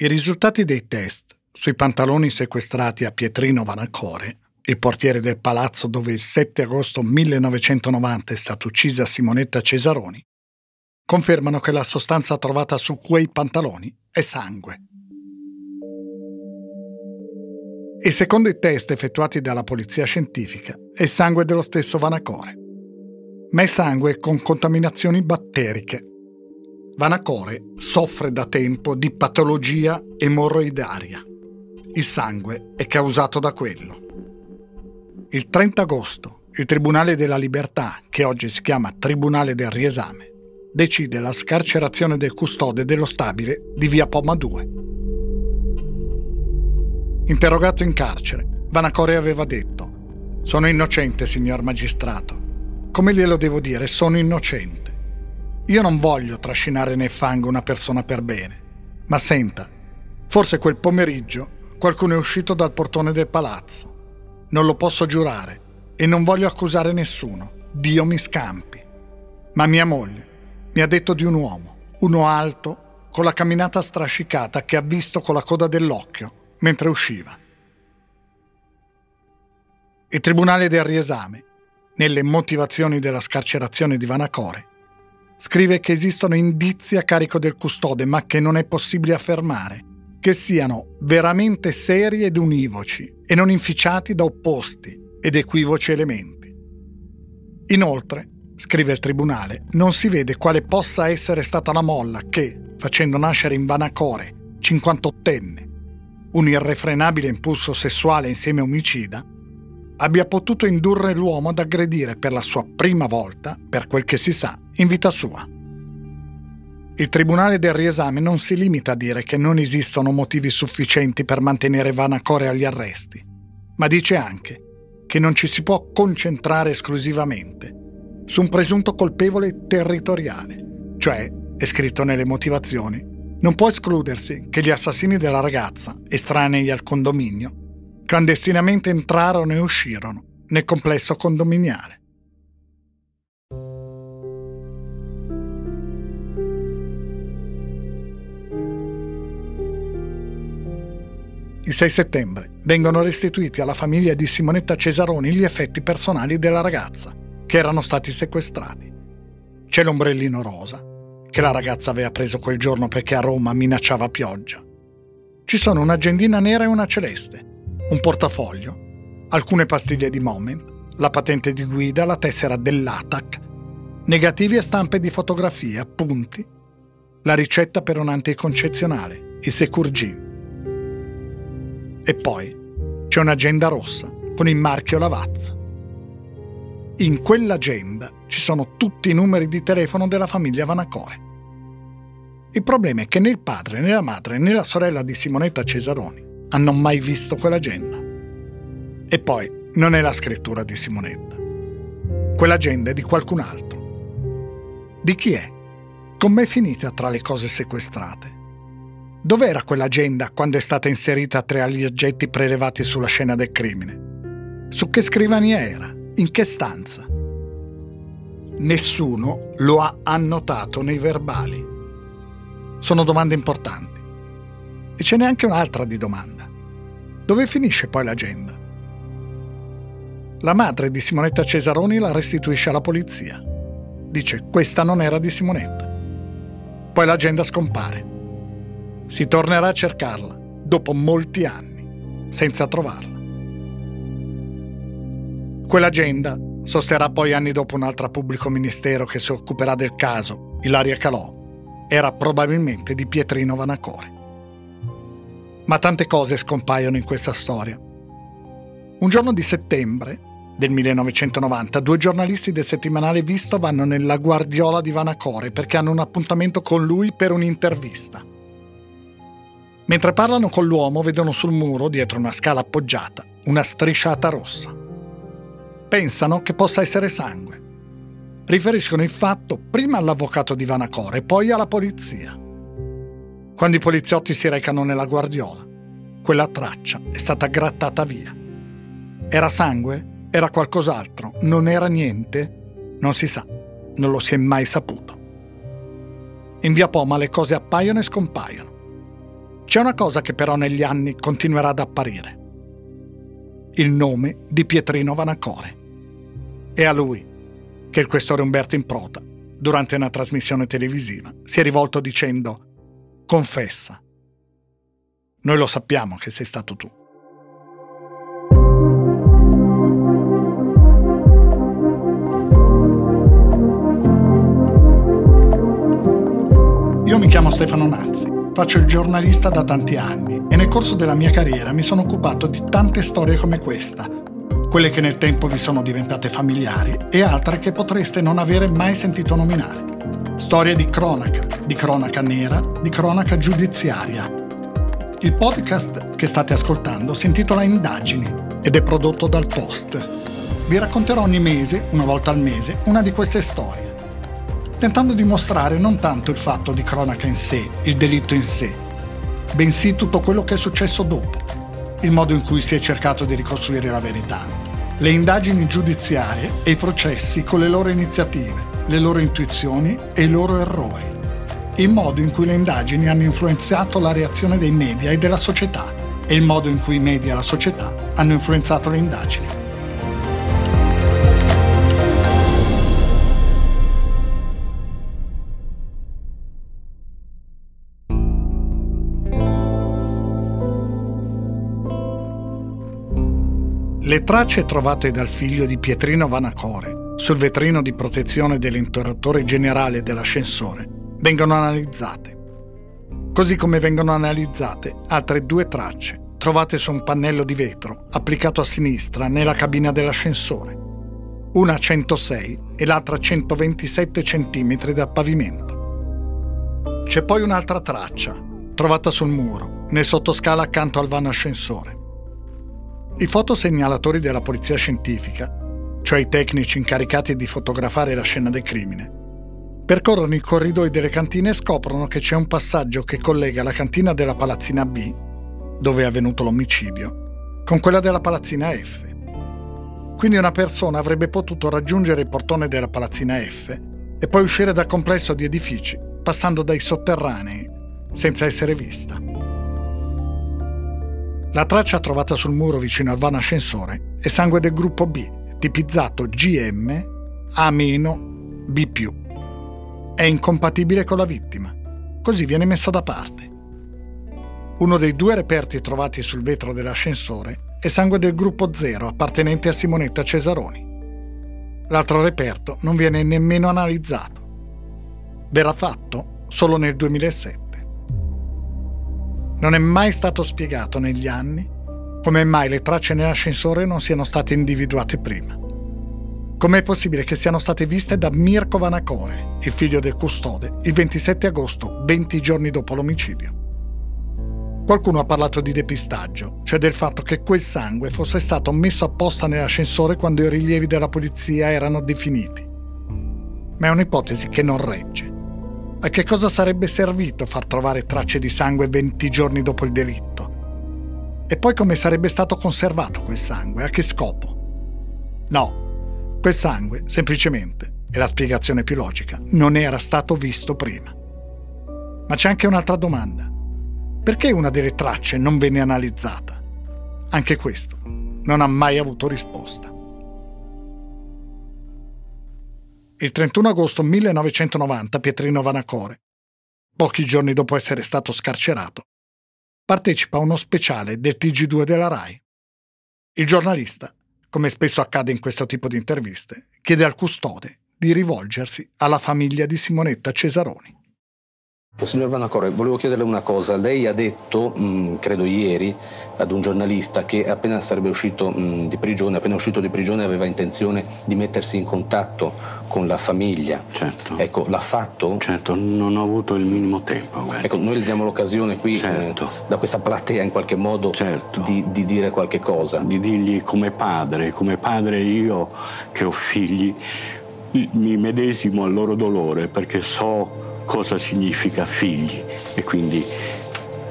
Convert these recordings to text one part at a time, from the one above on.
I risultati dei test sui pantaloni sequestrati a Pietrino Vanacore, il portiere del palazzo dove il 7 agosto 1990 è stata uccisa Simonetta Cesaroni, confermano che la sostanza trovata su quei pantaloni è sangue. E secondo i test effettuati dalla polizia scientifica è sangue dello stesso Vanacore, ma è sangue con contaminazioni batteriche Vanacore soffre da tempo di patologia emorroidaria. Il sangue è causato da quello. Il 30 agosto il Tribunale della Libertà, che oggi si chiama Tribunale del Riesame, decide la scarcerazione del custode dello stabile di via Poma 2. Interrogato in carcere, Vanacore aveva detto Sono innocente, signor magistrato. Come glielo devo dire? Sono innocente. Io non voglio trascinare nel fango una persona per bene. Ma senta, forse quel pomeriggio qualcuno è uscito dal portone del palazzo. Non lo posso giurare e non voglio accusare nessuno. Dio mi scampi. Ma mia moglie mi ha detto di un uomo, uno alto, con la camminata strascicata che ha visto con la coda dell'occhio mentre usciva. Il Tribunale del riesame, nelle motivazioni della scarcerazione di Vanacore, scrive che esistono indizi a carico del custode, ma che non è possibile affermare che siano veramente seri ed univoci e non inficiati da opposti ed equivoci elementi. Inoltre, scrive il Tribunale, non si vede quale possa essere stata la molla che, facendo nascere in Vanacore, 58enne, un irrefrenabile impulso sessuale insieme omicida, abbia potuto indurre l'uomo ad aggredire per la sua prima volta, per quel che si sa, in vita sua. Il Tribunale del riesame non si limita a dire che non esistono motivi sufficienti per mantenere Vanacore agli arresti, ma dice anche che non ci si può concentrare esclusivamente su un presunto colpevole territoriale, cioè, è scritto nelle motivazioni, non può escludersi che gli assassini della ragazza, estranei al condominio, clandestinamente entrarono e uscirono nel complesso condominiale. Il 6 settembre vengono restituiti alla famiglia di Simonetta Cesaroni gli effetti personali della ragazza, che erano stati sequestrati. C'è l'ombrellino rosa, che la ragazza aveva preso quel giorno perché a Roma minacciava pioggia. Ci sono un'agendina nera e una celeste, un portafoglio, alcune pastiglie di Moment, la patente di guida, la tessera dell'ATAC, negativi e stampe di fotografie, appunti, la ricetta per un anticoncezionale, il Securgin. E poi c'è un'agenda rossa con il marchio Lavazza. In quell'agenda ci sono tutti i numeri di telefono della famiglia Vanacore. Il problema è che né il padre, né la madre, né la sorella di Simonetta Cesaroni hanno mai visto quell'agenda. E poi non è la scrittura di Simonetta. Quell'agenda è di qualcun altro. Di chi è? Com'è finita tra le cose sequestrate? Dov'era quell'agenda quando è stata inserita tra gli oggetti prelevati sulla scena del crimine? Su che scrivania era? In che stanza? Nessuno lo ha annotato nei verbali. Sono domande importanti. E ce n'è anche un'altra di domanda. Dove finisce poi l'agenda? La madre di Simonetta Cesaroni la restituisce alla polizia. Dice questa non era di Simonetta. Poi l'agenda scompare. Si tornerà a cercarla dopo molti anni, senza trovarla. Quell'agenda sosterrà poi anni dopo un altro pubblico ministero che si occuperà del caso, Ilaria Calò. Era probabilmente di Pietrino Vanacore. Ma tante cose scompaiono in questa storia. Un giorno di settembre del 1990, due giornalisti del settimanale Visto vanno nella Guardiola di Vanacore perché hanno un appuntamento con lui per un'intervista. Mentre parlano con l'uomo, vedono sul muro, dietro una scala appoggiata, una strisciata rossa. Pensano che possa essere sangue. Riferiscono il fatto prima all'avvocato di Vanacore poi alla polizia. Quando i poliziotti si recano nella guardiola, quella traccia è stata grattata via. Era sangue? Era qualcos'altro? Non era niente? Non si sa, non lo si è mai saputo. In via Poma le cose appaiono e scompaiono. C'è una cosa che però negli anni continuerà ad apparire. Il nome di Pietrino Vanacore. È a lui che il questore Umberto Improta, durante una trasmissione televisiva, si è rivolto dicendo Confessa. Noi lo sappiamo che sei stato tu. Io mi chiamo Stefano Nazzi, faccio il giornalista da tanti anni e nel corso della mia carriera mi sono occupato di tante storie come questa, quelle che nel tempo vi sono diventate familiari e altre che potreste non avere mai sentito nominare. Storie di cronaca, di cronaca nera, di cronaca giudiziaria. Il podcast che state ascoltando si intitola Indagini ed è prodotto dal Post. Vi racconterò ogni mese, una volta al mese, una di queste storie tentando di mostrare non tanto il fatto di cronaca in sé, il delitto in sé, bensì tutto quello che è successo dopo, il modo in cui si è cercato di ricostruire la verità, le indagini giudiziarie e i processi con le loro iniziative, le loro intuizioni e i loro errori, il modo in cui le indagini hanno influenzato la reazione dei media e della società e il modo in cui i media e la società hanno influenzato le indagini. Le tracce trovate dal figlio di Pietrino Vanacore sul vetrino di protezione dell'interruttore generale dell'ascensore vengono analizzate, così come vengono analizzate altre due tracce trovate su un pannello di vetro applicato a sinistra nella cabina dell'ascensore, una a 106 e l'altra a 127 cm dal pavimento. C'è poi un'altra traccia trovata sul muro, nel sottoscala accanto al vano ascensore. I fotosegnalatori della polizia scientifica, cioè i tecnici incaricati di fotografare la scena del crimine, percorrono i corridoi delle cantine e scoprono che c'è un passaggio che collega la cantina della palazzina B, dove è avvenuto l'omicidio, con quella della palazzina F. Quindi una persona avrebbe potuto raggiungere il portone della palazzina F e poi uscire dal complesso di edifici, passando dai sotterranei, senza essere vista. La traccia trovata sul muro vicino al vano ascensore è sangue del gruppo B, tipizzato GM A-B+. È incompatibile con la vittima, così viene messo da parte. Uno dei due reperti trovati sul vetro dell'ascensore è sangue del gruppo 0 appartenente a Simonetta Cesaroni. L'altro reperto non viene nemmeno analizzato. Verrà fatto solo nel 2007. Non è mai stato spiegato negli anni come mai le tracce nell'ascensore non siano state individuate prima. Com'è possibile che siano state viste da Mirko Vanacore, il figlio del custode, il 27 agosto, 20 giorni dopo l'omicidio? Qualcuno ha parlato di depistaggio, cioè del fatto che quel sangue fosse stato messo apposta nell'ascensore quando i rilievi della polizia erano definiti. Ma è un'ipotesi che non regge. A che cosa sarebbe servito far trovare tracce di sangue 20 giorni dopo il delitto? E poi come sarebbe stato conservato quel sangue? A che scopo? No, quel sangue semplicemente, è la spiegazione più logica, non era stato visto prima. Ma c'è anche un'altra domanda. Perché una delle tracce non venne analizzata? Anche questo non ha mai avuto risposta. Il 31 agosto 1990 Pietrino Vanacore, pochi giorni dopo essere stato scarcerato, partecipa a uno speciale del TG2 della RAI. Il giornalista, come spesso accade in questo tipo di interviste, chiede al custode di rivolgersi alla famiglia di Simonetta Cesaroni. Signor Vanacore, volevo chiederle una cosa. Lei ha detto, mh, mm, credo ieri, ad un giornalista che appena sarebbe uscito mh, mm, di prigione, appena uscito di prigione aveva intenzione di mettersi in contatto con la famiglia. Certo. Ecco, l'ha fatto? Certo, non ho avuto il minimo tempo. Guarda. Ecco, noi le diamo l'occasione qui, certo. eh, da questa platea in qualche modo, certo. di, di dire qualche cosa. Di dirgli come padre, come padre io che ho figli, mi medesimo al loro dolore perché so cosa significa figli e quindi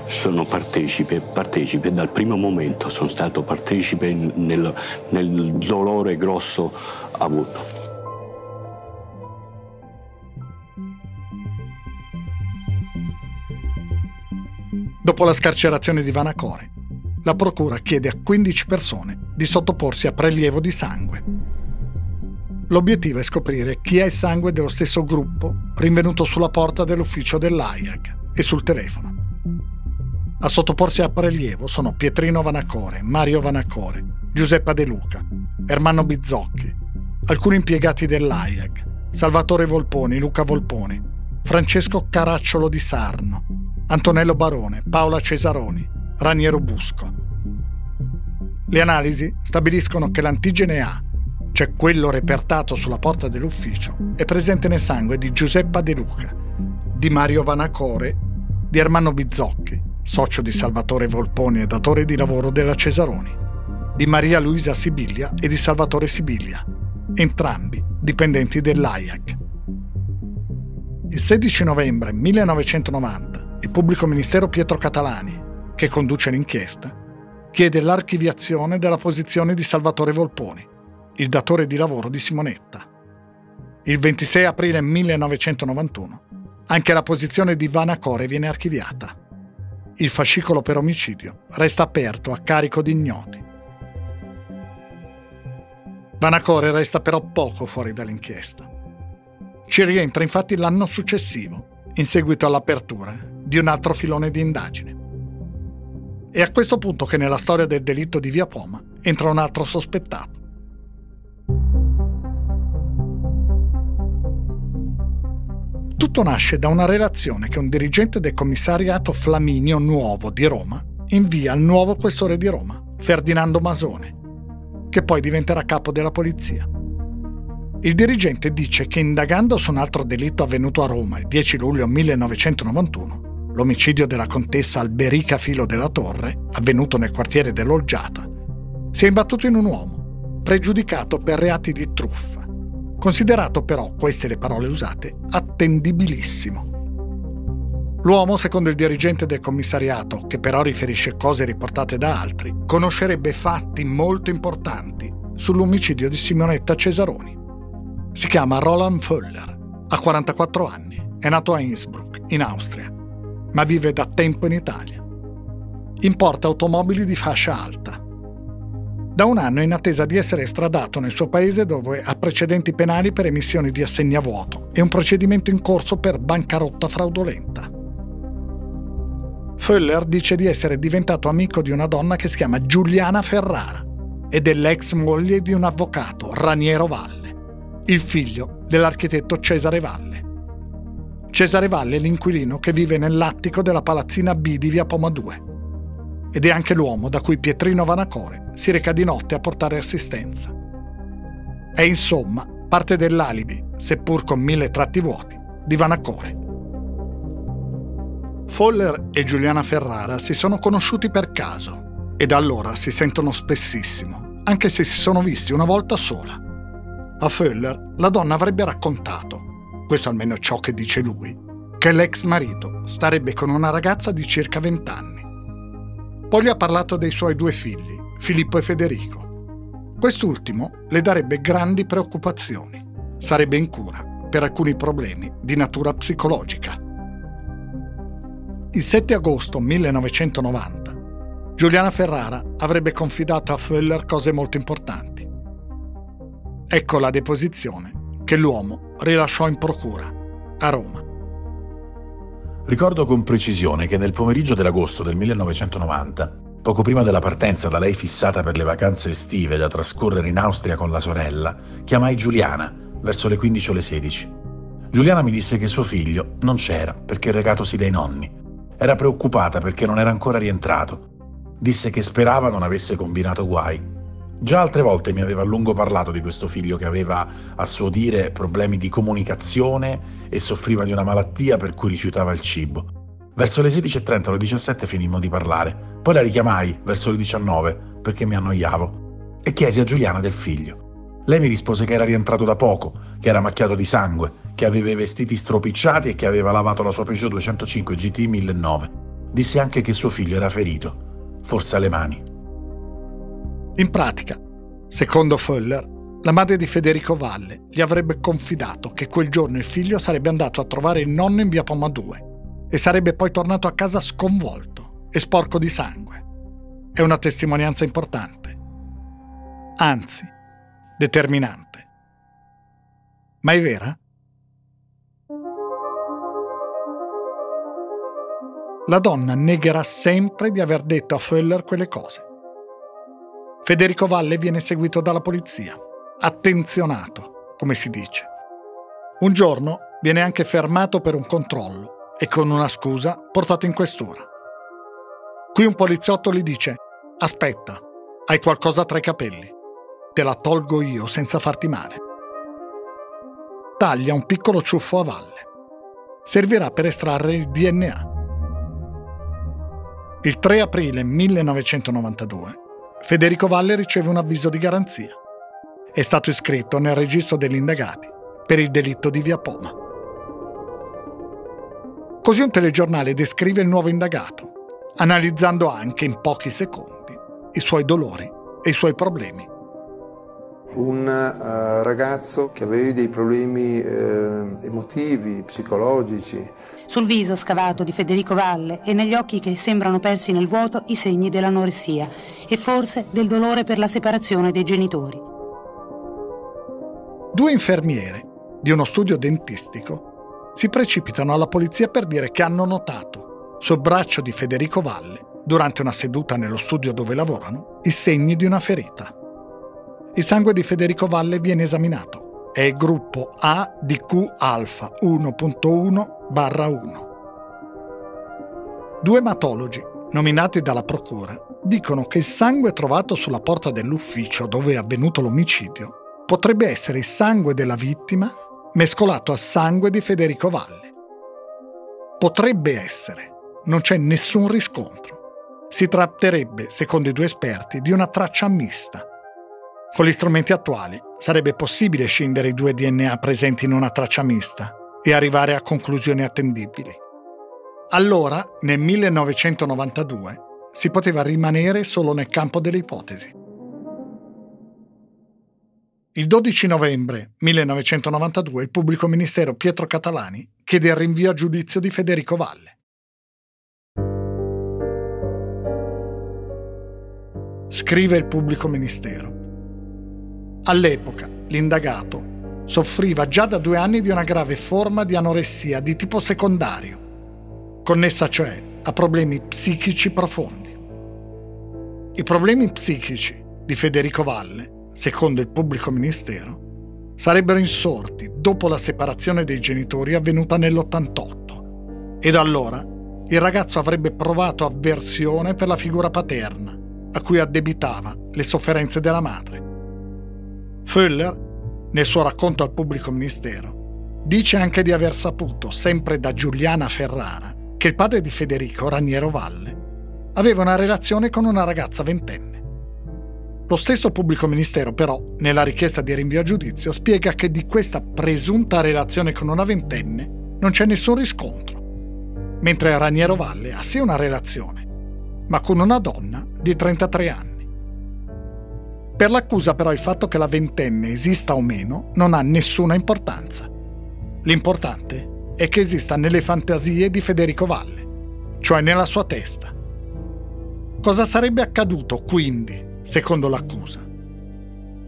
sono partecipe, partecipe, dal primo momento sono stato partecipe nel, nel dolore grosso avuto. Dopo la scarcerazione di Vanacore, la procura chiede a 15 persone di sottoporsi a prelievo di sangue. L'obiettivo è scoprire chi è il sangue dello stesso gruppo rinvenuto sulla porta dell'ufficio dell'AIAG e sul telefono. A sottoporsi a prelievo sono Pietrino Vanacore, Mario Vanacore, Giuseppa De Luca, Ermanno Bizzocchi, alcuni impiegati dell'AIAG, Salvatore Volponi, Luca Volponi, Francesco Caracciolo di Sarno, Antonello Barone, Paola Cesaroni, Raniero Busco. Le analisi stabiliscono che l'antigene A, cioè quello repertato sulla porta dell'ufficio, è presente nel sangue di Giuseppa De Luca, di Mario Vanacore, di Ermanno Bizzocchi, socio di Salvatore Volponi e datore di lavoro della Cesaroni, di Maria Luisa Sibilia e di Salvatore Sibilia, entrambi dipendenti dell'AIAC. Il 16 novembre 1990 il pubblico ministero Pietro Catalani, che conduce l'inchiesta, chiede l'archiviazione della posizione di Salvatore Volponi, il datore di lavoro di Simonetta. Il 26 aprile 1991 anche la posizione di Vanacore viene archiviata. Il fascicolo per omicidio resta aperto a carico di ignoti. Vanacore resta però poco fuori dall'inchiesta. Ci rientra infatti l'anno successivo, in seguito all'apertura di un altro filone di indagine. È a questo punto che nella storia del delitto di Via Poma entra un altro sospettato. Tutto nasce da una relazione che un dirigente del commissariato Flaminio Nuovo di Roma invia al nuovo questore di Roma, Ferdinando Masone, che poi diventerà capo della polizia. Il dirigente dice che indagando su un altro delitto avvenuto a Roma il 10 luglio 1991, l'omicidio della contessa Alberica Filo della Torre, avvenuto nel quartiere dell'Olgiata, si è imbattuto in un uomo, pregiudicato per reati di truffa, considerato però, queste le parole usate, attendibilissimo. L'uomo, secondo il dirigente del commissariato, che però riferisce cose riportate da altri, conoscerebbe fatti molto importanti sull'omicidio di Simonetta Cesaroni. Si chiama Roland Föller, ha 44 anni, è nato a Innsbruck, in Austria, ma vive da tempo in Italia. Importa automobili di fascia alta. Da un anno è in attesa di essere estradato nel suo paese dove ha precedenti penali per emissioni di assegna vuoto e un procedimento in corso per bancarotta fraudolenta. Föller dice di essere diventato amico di una donna che si chiama Giuliana Ferrara e dell'ex moglie di un avvocato, Raniero Valle il figlio dell'architetto Cesare Valle. Cesare Valle è l'inquilino che vive nell'attico della palazzina B di via Poma 2 ed è anche l'uomo da cui Pietrino Vanacore si reca di notte a portare assistenza. È insomma parte dell'alibi, seppur con mille tratti vuoti, di Vanacore. Foller e Giuliana Ferrara si sono conosciuti per caso e da allora si sentono spessissimo, anche se si sono visti una volta sola. A Föller la donna avrebbe raccontato, questo almeno ciò che dice lui, che l'ex marito starebbe con una ragazza di circa 20 anni. Poi gli ha parlato dei suoi due figli, Filippo e Federico. Quest'ultimo le darebbe grandi preoccupazioni. Sarebbe in cura per alcuni problemi di natura psicologica. Il 7 agosto 1990, Giuliana Ferrara avrebbe confidato a Föller cose molto importanti. Ecco la deposizione che l'uomo rilasciò in procura a Roma. Ricordo con precisione che nel pomeriggio dell'agosto del 1990, poco prima della partenza da lei fissata per le vacanze estive da trascorrere in Austria con la sorella, chiamai Giuliana verso le 15 o le 16. Giuliana mi disse che suo figlio non c'era perché recatosi dai nonni. Era preoccupata perché non era ancora rientrato. Disse che sperava non avesse combinato guai Già altre volte mi aveva a lungo parlato di questo figlio che aveva, a suo dire, problemi di comunicazione e soffriva di una malattia per cui rifiutava il cibo. Verso le 16.30 o le 17 finimmo di parlare. Poi la richiamai verso le 19 perché mi annoiavo e chiesi a Giuliana del figlio. Lei mi rispose che era rientrato da poco, che era macchiato di sangue, che aveva i vestiti stropicciati e che aveva lavato la sua Peugeot 205 GT 1009. Disse anche che suo figlio era ferito, forse alle mani. In pratica, secondo Föller, la madre di Federico Valle gli avrebbe confidato che quel giorno il figlio sarebbe andato a trovare il nonno in via Poma 2 e sarebbe poi tornato a casa sconvolto e sporco di sangue. È una testimonianza importante, anzi determinante. Ma è vera? La donna negherà sempre di aver detto a Föller quelle cose. Federico Valle viene seguito dalla polizia, attenzionato, come si dice. Un giorno viene anche fermato per un controllo e con una scusa portato in questura. Qui un poliziotto gli dice, aspetta, hai qualcosa tra i capelli, te la tolgo io senza farti male. Taglia un piccolo ciuffo a valle. Servirà per estrarre il DNA. Il 3 aprile 1992 Federico Valle riceve un avviso di garanzia. È stato iscritto nel registro degli indagati per il delitto di Via Poma. Così un telegiornale descrive il nuovo indagato, analizzando anche in pochi secondi i suoi dolori e i suoi problemi. Un uh, ragazzo che aveva dei problemi uh, emotivi, psicologici, sul viso scavato di Federico Valle e negli occhi che sembrano persi nel vuoto i segni dell'anoressia e forse del dolore per la separazione dei genitori. Due infermiere di uno studio dentistico si precipitano alla polizia per dire che hanno notato sul braccio di Federico Valle, durante una seduta nello studio dove lavorano, i segni di una ferita. Il sangue di Federico Valle viene esaminato è il gruppo A di Q alfa 1.1-1. Due ematologi, nominati dalla Procura, dicono che il sangue trovato sulla porta dell'ufficio dove è avvenuto l'omicidio potrebbe essere il sangue della vittima mescolato al sangue di Federico Valle. Potrebbe essere, non c'è nessun riscontro. Si tratterebbe, secondo i due esperti, di una traccia mista con gli strumenti attuali sarebbe possibile scindere i due DNA presenti in una traccia mista e arrivare a conclusioni attendibili. Allora, nel 1992, si poteva rimanere solo nel campo delle ipotesi. Il 12 novembre 1992 il pubblico ministero Pietro Catalani chiede il rinvio a giudizio di Federico Valle. Scrive il pubblico ministero. All'epoca l'indagato soffriva già da due anni di una grave forma di anoressia di tipo secondario, connessa cioè a problemi psichici profondi. I problemi psichici di Federico Valle, secondo il pubblico ministero, sarebbero insorti dopo la separazione dei genitori avvenuta nell'88 e da allora il ragazzo avrebbe provato avversione per la figura paterna, a cui addebitava le sofferenze della madre. Föller, nel suo racconto al pubblico ministero, dice anche di aver saputo, sempre da Giuliana Ferrara, che il padre di Federico, Raniero Valle, aveva una relazione con una ragazza ventenne. Lo stesso pubblico ministero, però, nella richiesta di rinvio a giudizio, spiega che di questa presunta relazione con una ventenne non c'è nessun riscontro, mentre Raniero Valle ha sì una relazione, ma con una donna di 33 anni. Per l'accusa però il fatto che la ventenne esista o meno non ha nessuna importanza. L'importante è che esista nelle fantasie di Federico Valle, cioè nella sua testa. Cosa sarebbe accaduto quindi, secondo l'accusa?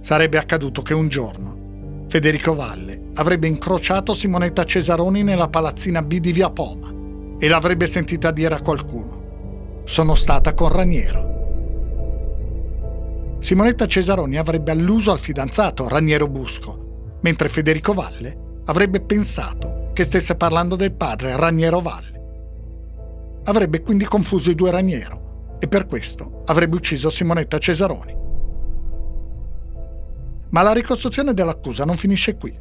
Sarebbe accaduto che un giorno Federico Valle avrebbe incrociato Simonetta Cesaroni nella palazzina B di Via Poma e l'avrebbe sentita dire a qualcuno: Sono stata con Raniero. Simonetta Cesaroni avrebbe alluso al fidanzato Raniero Busco, mentre Federico Valle avrebbe pensato che stesse parlando del padre Raniero Valle. Avrebbe quindi confuso i due Raniero e per questo avrebbe ucciso Simonetta Cesaroni. Ma la ricostruzione dell'accusa non finisce qui.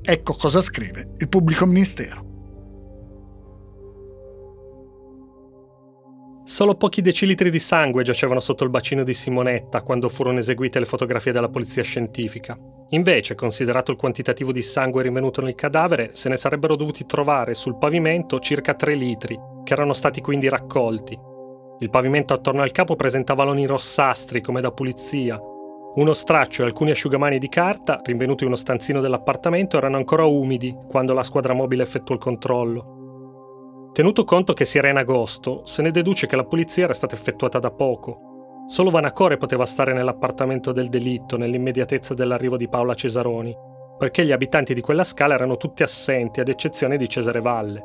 Ecco cosa scrive il pubblico ministero. Solo pochi decilitri di sangue giacevano sotto il bacino di Simonetta quando furono eseguite le fotografie della polizia scientifica. Invece, considerato il quantitativo di sangue rinvenuto nel cadavere, se ne sarebbero dovuti trovare sul pavimento circa 3 litri, che erano stati quindi raccolti. Il pavimento attorno al capo presentava loni rossastri come da pulizia. Uno straccio e alcuni asciugamani di carta, rinvenuti in uno stanzino dell'appartamento, erano ancora umidi quando la squadra mobile effettuò il controllo. Tenuto conto che si era in agosto, se ne deduce che la pulizia era stata effettuata da poco. Solo Vanacore poteva stare nell'appartamento del delitto nell'immediatezza dell'arrivo di Paola Cesaroni, perché gli abitanti di quella scala erano tutti assenti, ad eccezione di Cesare Valle.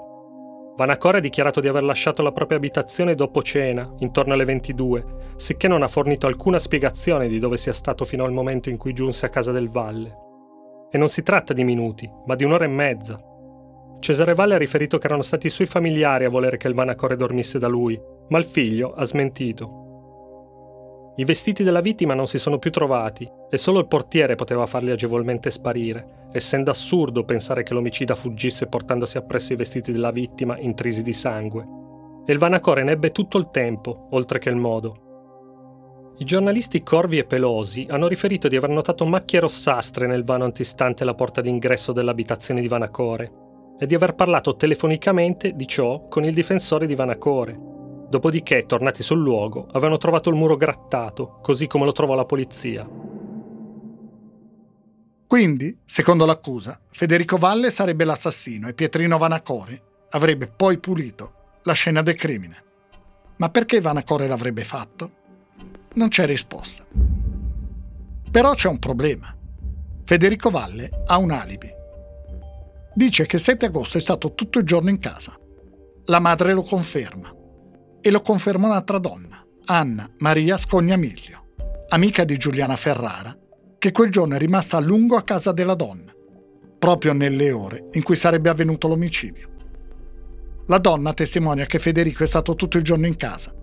Vanacore ha dichiarato di aver lasciato la propria abitazione dopo cena, intorno alle 22, sicché non ha fornito alcuna spiegazione di dove sia stato fino al momento in cui giunse a casa del Valle. E non si tratta di minuti, ma di un'ora e mezza, Cesare Valle ha riferito che erano stati i suoi familiari a volere che il Vanacore dormisse da lui, ma il figlio ha smentito. I vestiti della vittima non si sono più trovati e solo il portiere poteva farli agevolmente sparire, essendo assurdo pensare che l'omicida fuggisse portandosi appresso i vestiti della vittima intrisi di sangue. E il Vanacore ne ebbe tutto il tempo, oltre che il modo. I giornalisti Corvi e Pelosi hanno riferito di aver notato macchie rossastre nel vano antistante la porta d'ingresso dell'abitazione di Vanacore e di aver parlato telefonicamente di ciò con il difensore di Vanacore. Dopodiché, tornati sul luogo, avevano trovato il muro grattato, così come lo trovò la polizia. Quindi, secondo l'accusa, Federico Valle sarebbe l'assassino e Pietrino Vanacore avrebbe poi pulito la scena del crimine. Ma perché Vanacore l'avrebbe fatto? Non c'è risposta. Però c'è un problema. Federico Valle ha un alibi dice che 7 agosto è stato tutto il giorno in casa. La madre lo conferma. E lo conferma un'altra donna, Anna Maria Scognamiglio, amica di Giuliana Ferrara, che quel giorno è rimasta a lungo a casa della donna, proprio nelle ore in cui sarebbe avvenuto l'omicidio. La donna testimonia che Federico è stato tutto il giorno in casa.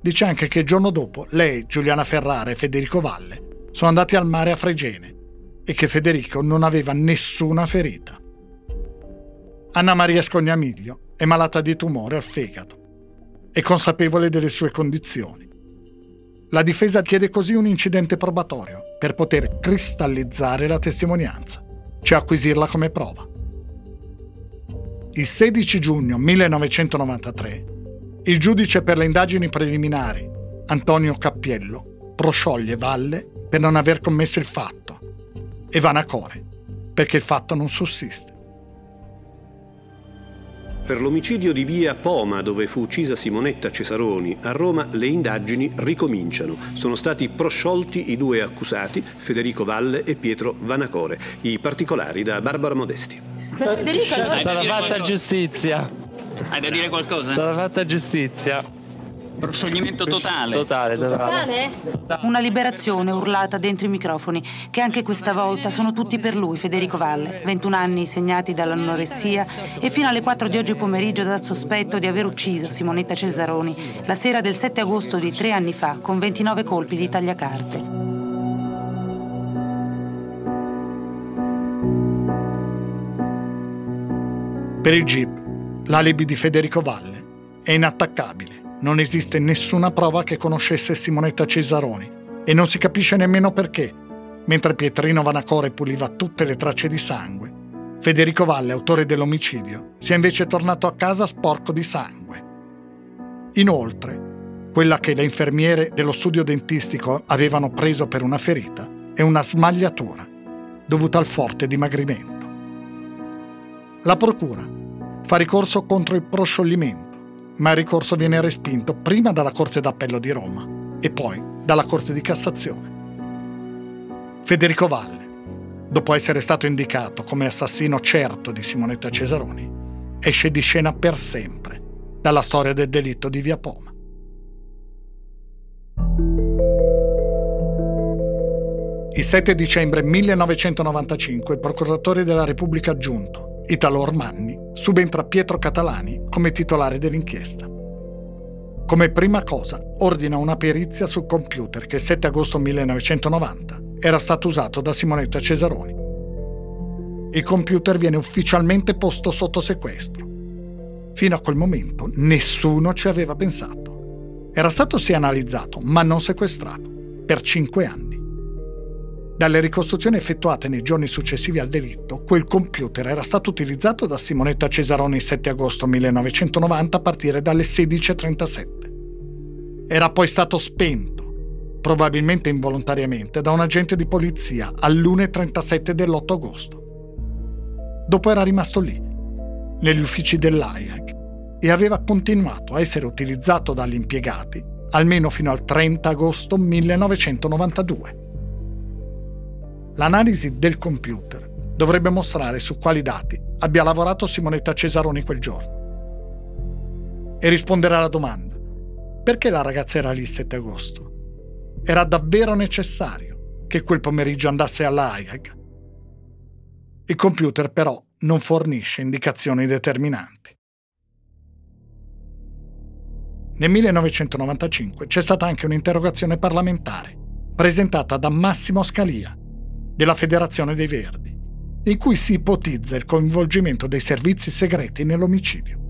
Dice anche che il giorno dopo lei, Giuliana Ferrara e Federico Valle sono andati al mare a Fregene e che Federico non aveva nessuna ferita. Anna Maria Scognamiglio è malata di tumore al fegato. È consapevole delle sue condizioni. La difesa chiede così un incidente probatorio per poter cristallizzare la testimonianza, cioè acquisirla come prova. Il 16 giugno 1993, il giudice per le indagini preliminari, Antonio Cappiello, proscioglie Valle per non aver commesso il fatto e Vanacore perché il fatto non sussiste. Per l'omicidio di via Poma, dove fu uccisa Simonetta Cesaroni, a Roma le indagini ricominciano. Sono stati prosciolti i due accusati, Federico Valle e Pietro Vanacore. I particolari da Barbara Modesti. Federico, sarà fatta giustizia. Hai da dire qualcosa? Sarà fatta giustizia. Proscioglimento totale. Totale, totale. Una liberazione urlata dentro i microfoni, che anche questa volta sono tutti per lui, Federico Valle. 21 anni segnati dall'anoressia e fino alle 4 di oggi pomeriggio dal sospetto di aver ucciso Simonetta Cesaroni la sera del 7 agosto di tre anni fa con 29 colpi di tagliacarte. Per il GIP, l'alibi di Federico Valle è inattaccabile. Non esiste nessuna prova che conoscesse Simonetta Cesaroni e non si capisce nemmeno perché. Mentre Pietrino Vanacore puliva tutte le tracce di sangue, Federico Valle, autore dell'omicidio, sia invece tornato a casa sporco di sangue. Inoltre, quella che le infermiere dello studio dentistico avevano preso per una ferita è una smagliatura dovuta al forte dimagrimento. La procura fa ricorso contro il proscioglimento ma il ricorso viene respinto prima dalla Corte d'Appello di Roma e poi dalla Corte di Cassazione. Federico Valle, dopo essere stato indicato come assassino certo di Simonetta Cesaroni, esce di scena per sempre dalla storia del delitto di Via Poma. Il 7 dicembre 1995 il procuratore della Repubblica Italo Ormanni, subentra Pietro Catalani come titolare dell'inchiesta. Come prima cosa ordina una perizia sul computer che il 7 agosto 1990 era stato usato da Simonetta Cesaroni. Il computer viene ufficialmente posto sotto sequestro. Fino a quel momento nessuno ci aveva pensato. Era stato sì analizzato, ma non sequestrato, per cinque anni. Dalle ricostruzioni effettuate nei giorni successivi al delitto, quel computer era stato utilizzato da Simonetta Cesaroni il 7 agosto 1990 a partire dalle 16.37. Era poi stato spento, probabilmente involontariamente, da un agente di polizia all'1.37 dell'8 agosto. Dopo era rimasto lì, negli uffici dell'AIAG, e aveva continuato a essere utilizzato dagli impiegati almeno fino al 30 agosto 1992. L'analisi del computer dovrebbe mostrare su quali dati abbia lavorato Simonetta Cesaroni quel giorno. E rispondere alla domanda, perché la ragazza era lì il 7 agosto? Era davvero necessario che quel pomeriggio andasse alla AIAG? Il computer però non fornisce indicazioni determinanti. Nel 1995 c'è stata anche un'interrogazione parlamentare, presentata da Massimo Scalia, della Federazione dei Verdi, in cui si ipotizza il coinvolgimento dei servizi segreti nell'omicidio.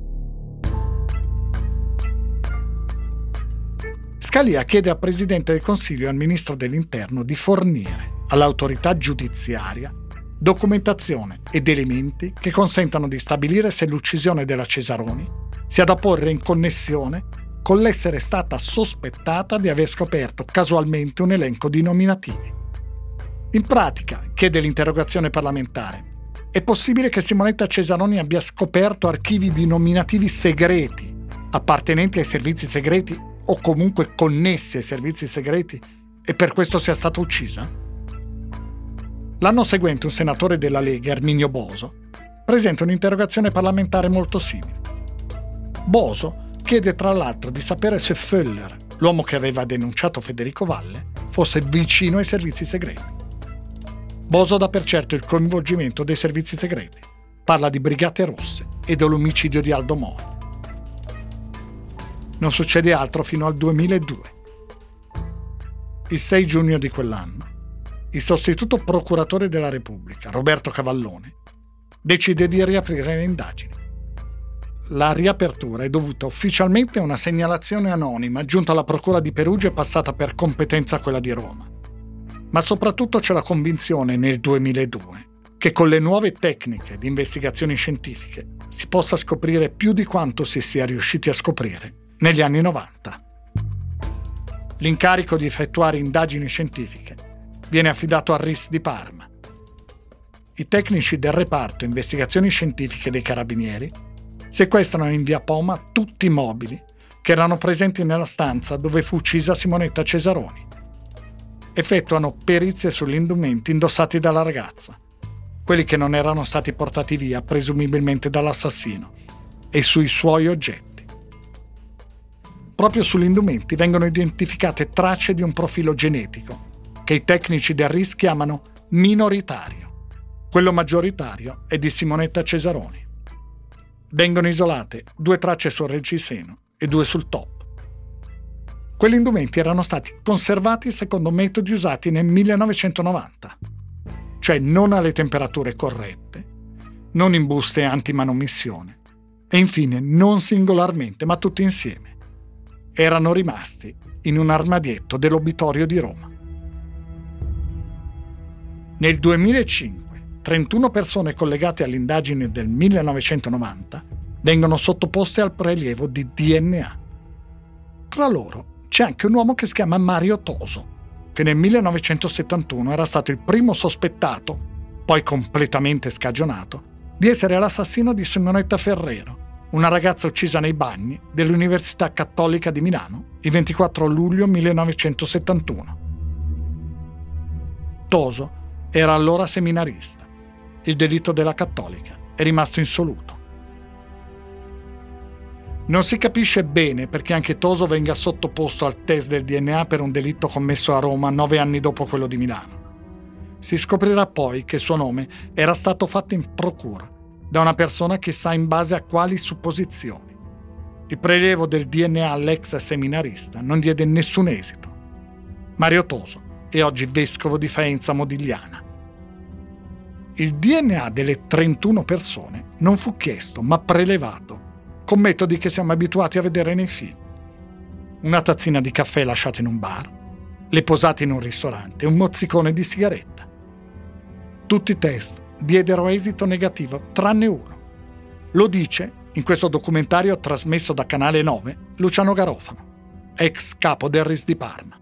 Scalia chiede al Presidente del Consiglio e al Ministro dell'Interno di fornire all'autorità giudiziaria documentazione ed elementi che consentano di stabilire se l'uccisione della Cesaroni sia da porre in connessione con l'essere stata sospettata di aver scoperto casualmente un elenco di nominativi. In pratica, chiede l'interrogazione parlamentare, è possibile che Simonetta Cesaroni abbia scoperto archivi di nominativi segreti, appartenenti ai servizi segreti o comunque connessi ai servizi segreti, e per questo sia stata uccisa? L'anno seguente un senatore della Lega, Erminio Boso, presenta un'interrogazione parlamentare molto simile. Boso chiede tra l'altro di sapere se Föller, l'uomo che aveva denunciato Federico Valle, fosse vicino ai servizi segreti. Boso dà per certo il coinvolgimento dei servizi segreti. Parla di Brigate Rosse e dell'omicidio di Aldo Moro. Non succede altro fino al 2002. Il 6 giugno di quell'anno, il sostituto procuratore della Repubblica, Roberto Cavallone, decide di riaprire le indagini la riapertura è dovuta ufficialmente a una segnalazione anonima giunta alla Procura di Perugia e passata per competenza a quella di Roma. Ma soprattutto c'è la convinzione nel 2002 che con le nuove tecniche di investigazioni scientifiche si possa scoprire più di quanto si sia riusciti a scoprire negli anni 90. L'incarico di effettuare indagini scientifiche viene affidato al RIS di Parma. I tecnici del reparto investigazioni scientifiche dei carabinieri sequestrano in via Poma tutti i mobili che erano presenti nella stanza dove fu uccisa Simonetta Cesaroni. Effettuano perizie sugli indumenti indossati dalla ragazza, quelli che non erano stati portati via presumibilmente dall'assassino, e sui suoi oggetti. Proprio sugli indumenti vengono identificate tracce di un profilo genetico che i tecnici del RIS chiamano minoritario. Quello maggioritario è di Simonetta Cesaroni. Vengono isolate due tracce sul reggiseno e due sul top. Quegli indumenti erano stati conservati secondo metodi usati nel 1990, cioè non alle temperature corrette, non in buste anti-manomissione e infine non singolarmente ma tutti insieme. Erano rimasti in un armadietto dell'obitorio di Roma. Nel 2005 31 persone collegate all'indagine del 1990 vengono sottoposte al prelievo di DNA. Tra loro c'è anche un uomo che si chiama Mario Toso, che nel 1971 era stato il primo sospettato, poi completamente scagionato, di essere l'assassino di Simonetta Ferrero, una ragazza uccisa nei bagni dell'Università Cattolica di Milano il 24 luglio 1971. Toso era allora seminarista il delitto della cattolica è rimasto insoluto. Non si capisce bene perché anche Toso venga sottoposto al test del DNA per un delitto commesso a Roma nove anni dopo quello di Milano. Si scoprirà poi che il suo nome era stato fatto in procura da una persona che sa in base a quali supposizioni. Il prelievo del DNA all'ex seminarista non diede nessun esito. Mario Toso è oggi vescovo di Faenza Modigliana il DNA delle 31 persone non fu chiesto, ma prelevato, con metodi che siamo abituati a vedere nei film. Una tazzina di caffè lasciata in un bar, le posate in un ristorante un mozzicone di sigaretta. Tutti i test diedero esito negativo, tranne uno. Lo dice, in questo documentario trasmesso da Canale 9, Luciano Garofano, ex capo del RIS di Parma.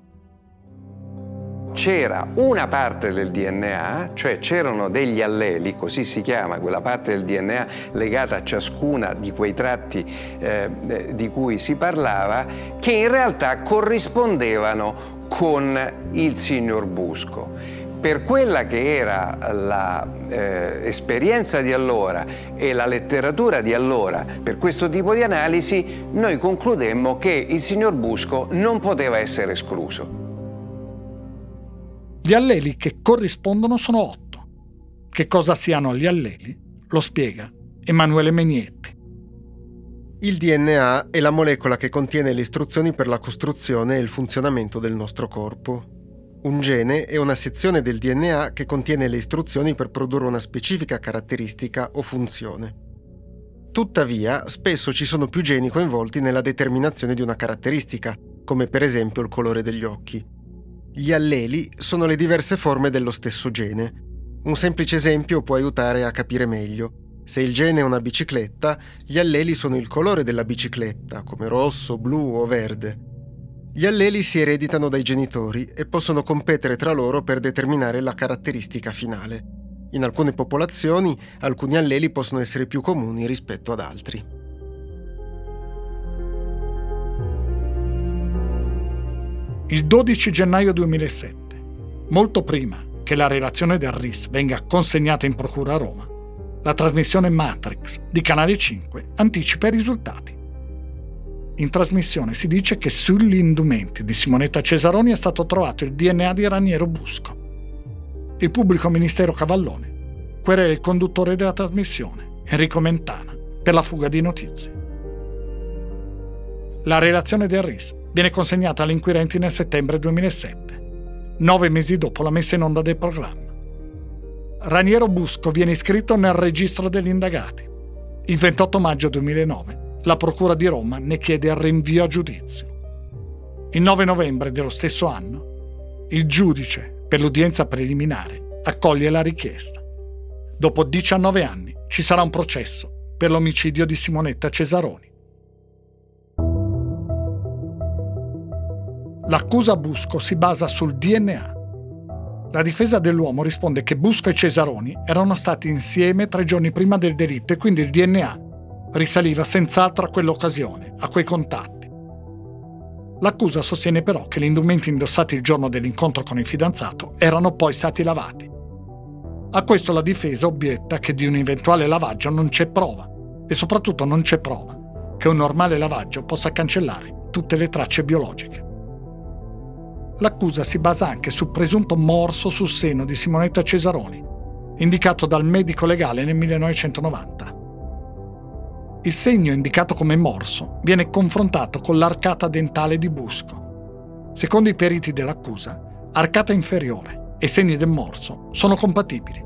C'era una parte del DNA, cioè c'erano degli alleli, così si chiama quella parte del DNA legata a ciascuna di quei tratti eh, di cui si parlava, che in realtà corrispondevano con il signor Busco per quella che era l'esperienza eh, di allora e la letteratura di allora, per questo tipo di analisi, noi concludemmo che il signor Busco non poteva essere escluso. Gli alleli che corrispondono sono otto. Che cosa siano gli alleli lo spiega Emanuele Megnetti. Il DNA è la molecola che contiene le istruzioni per la costruzione e il funzionamento del nostro corpo. Un gene è una sezione del DNA che contiene le istruzioni per produrre una specifica caratteristica o funzione. Tuttavia, spesso ci sono più geni coinvolti nella determinazione di una caratteristica, come per esempio il colore degli occhi. Gli alleli sono le diverse forme dello stesso gene. Un semplice esempio può aiutare a capire meglio. Se il gene è una bicicletta, gli alleli sono il colore della bicicletta, come rosso, blu o verde. Gli alleli si ereditano dai genitori e possono competere tra loro per determinare la caratteristica finale. In alcune popolazioni alcuni alleli possono essere più comuni rispetto ad altri. Il 12 gennaio 2007, molto prima che la relazione del RIS venga consegnata in procura a Roma, la trasmissione Matrix di Canale 5 anticipa i risultati. In trasmissione si dice che sugli indumenti di Simonetta Cesaroni è stato trovato il DNA di Raniero Busco. Il pubblico ministero Cavallone querela il conduttore della trasmissione, Enrico Mentana, per la fuga di notizie. La relazione del RIS viene consegnata agli inquirenti nel settembre 2007, nove mesi dopo la messa in onda del programma. Raniero Busco viene iscritto nel registro degli indagati. Il 28 maggio 2009 la Procura di Roma ne chiede il rinvio a giudizio. Il 9 novembre dello stesso anno, il giudice per l'udienza preliminare accoglie la richiesta. Dopo 19 anni ci sarà un processo per l'omicidio di Simonetta Cesaroni. L'accusa Busco si basa sul DNA. La difesa dell'uomo risponde che Busco e Cesaroni erano stati insieme tre giorni prima del delitto e quindi il DNA risaliva senz'altro a quell'occasione, a quei contatti. L'accusa sostiene però che gli indumenti indossati il giorno dell'incontro con il fidanzato erano poi stati lavati. A questo la difesa obietta che di un eventuale lavaggio non c'è prova e soprattutto non c'è prova che un normale lavaggio possa cancellare tutte le tracce biologiche. L'accusa si basa anche sul presunto morso sul seno di Simonetta Cesaroni, indicato dal medico legale nel 1990. Il segno indicato come morso viene confrontato con l'arcata dentale di Busco. Secondo i periti dell'accusa, arcata inferiore e segni del morso sono compatibili.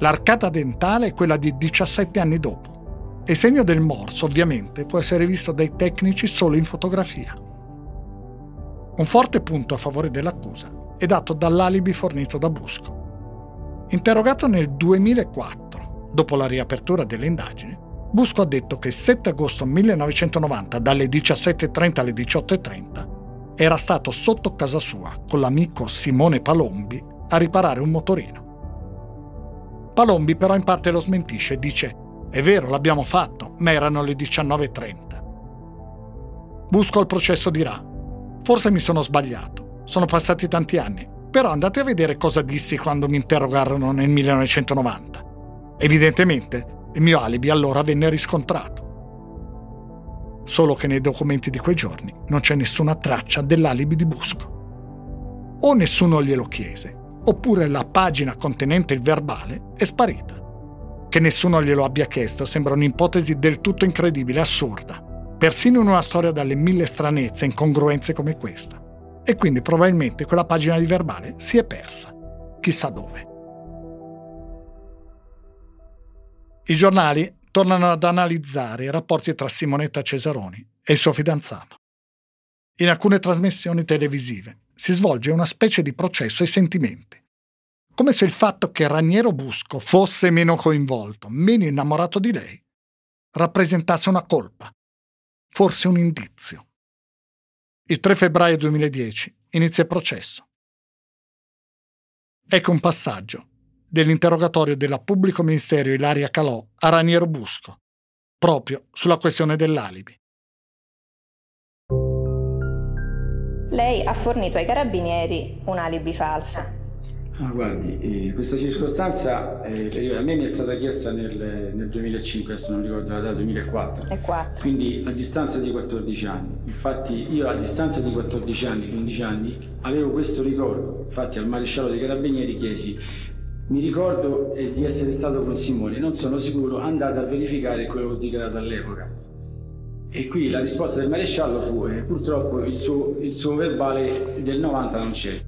L'arcata dentale è quella di 17 anni dopo e il segno del morso ovviamente può essere visto dai tecnici solo in fotografia. Un forte punto a favore dell'accusa è dato dall'alibi fornito da Busco. Interrogato nel 2004, dopo la riapertura delle indagini, Busco ha detto che il 7 agosto 1990 dalle 17.30 alle 18.30 era stato sotto casa sua con l'amico Simone Palombi a riparare un motorino. Palombi però in parte lo smentisce e dice è vero, l'abbiamo fatto, ma erano le 19.30. Busco al processo dirà forse mi sono sbagliato, sono passati tanti anni, però andate a vedere cosa dissi quando mi interrogarono nel 1990. Evidentemente il mio alibi allora venne riscontrato. Solo che nei documenti di quei giorni non c'è nessuna traccia dell'alibi di Busco. O nessuno glielo chiese, oppure la pagina contenente il verbale è sparita. Che nessuno glielo abbia chiesto sembra un'ipotesi del tutto incredibile e assurda, persino in una storia dalle mille stranezze e incongruenze come questa. E quindi probabilmente quella pagina di verbale si è persa, chissà dove. I giornali tornano ad analizzare i rapporti tra Simonetta Cesaroni e il suo fidanzato. In alcune trasmissioni televisive si svolge una specie di processo ai sentimenti, come se il fatto che Raniero Busco fosse meno coinvolto, meno innamorato di lei, rappresentasse una colpa, forse un indizio. Il 3 febbraio 2010 inizia il processo. Ecco un passaggio dell'interrogatorio della pubblico ministero Ilaria Calò a Raniero Busco, proprio sulla questione dell'alibi. Lei ha fornito ai carabinieri un alibi falso. Ah, guardi, eh, questa circostanza eh, a me mi è stata chiesta nel, nel 2005, adesso non ricordo la data, 2004. E 4. Quindi a distanza di 14 anni. Infatti io a distanza di 14 anni, 15 anni, avevo questo ricordo. Infatti al maresciallo dei carabinieri chiesi, mi ricordo eh, di essere stato con Simone, non sono sicuro, andate a verificare quello che ho dichiarato all'epoca. E qui la risposta del maresciallo fu, eh, purtroppo il suo, il suo verbale del 90 non c'è.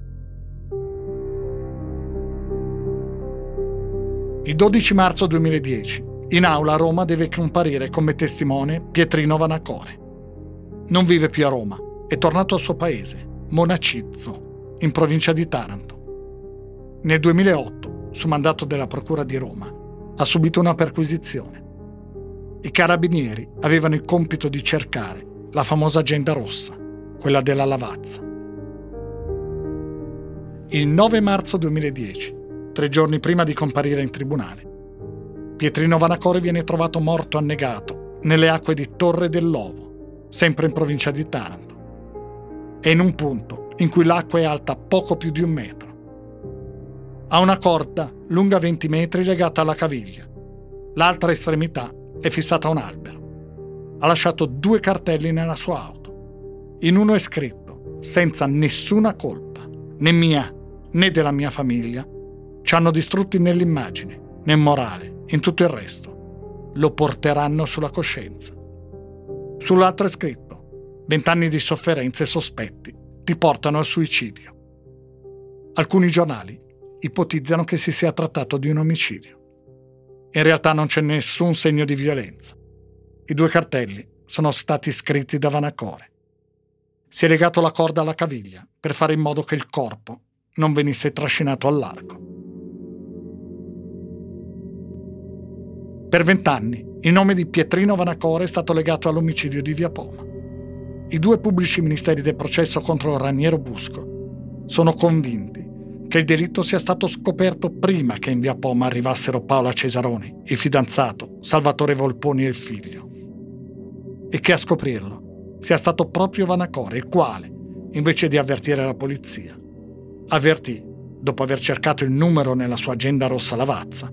Il 12 marzo 2010, in aula a Roma deve comparire come testimone Pietrino Vanacore. Non vive più a Roma, è tornato al suo paese, Monacizzo, in provincia di Taranto. Nel 2008, su mandato della Procura di Roma, ha subito una perquisizione. I carabinieri avevano il compito di cercare la famosa agenda rossa, quella della Lavazza. Il 9 marzo 2010, tre giorni prima di comparire in tribunale. Pietrino Vanacore viene trovato morto annegato nelle acque di Torre dell'Ovo, sempre in provincia di Taranto. È in un punto in cui l'acqua è alta poco più di un metro. Ha una corda lunga 20 metri legata alla caviglia. L'altra estremità è fissata a un albero. Ha lasciato due cartelli nella sua auto. In uno è scritto, senza nessuna colpa, né mia né della mia famiglia, ci hanno distrutti nell'immagine, nel morale, in tutto il resto. Lo porteranno sulla coscienza. Sull'altro è scritto: vent'anni di sofferenze e sospetti ti portano al suicidio. Alcuni giornali ipotizzano che si sia trattato di un omicidio. In realtà non c'è nessun segno di violenza. I due cartelli sono stati scritti da Vanacore. Si è legato la corda alla caviglia per fare in modo che il corpo non venisse trascinato al Per vent'anni il nome di Pietrino Vanacore è stato legato all'omicidio di Via Poma. I due pubblici ministeri del processo contro Raniero Busco sono convinti che il delitto sia stato scoperto prima che in Via Poma arrivassero Paola Cesaroni, il fidanzato, Salvatore Volponi e il figlio. E che a scoprirlo sia stato proprio Vanacore, il quale, invece di avvertire la polizia, avvertì, dopo aver cercato il numero nella sua agenda rossa Lavazza,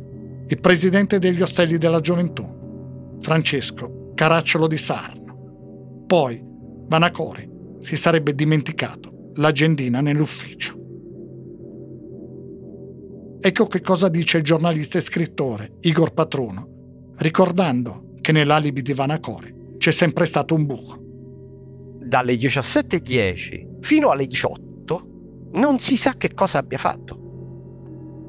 il presidente degli Ostelli della Gioventù, Francesco Caracciolo di Sarno. Poi Vanacore si sarebbe dimenticato l'agendina nell'ufficio. Ecco che cosa dice il giornalista e scrittore Igor Patruno, ricordando che nell'alibi di Vanacore c'è sempre stato un buco. Dalle 17.10 fino alle 18 non si sa che cosa abbia fatto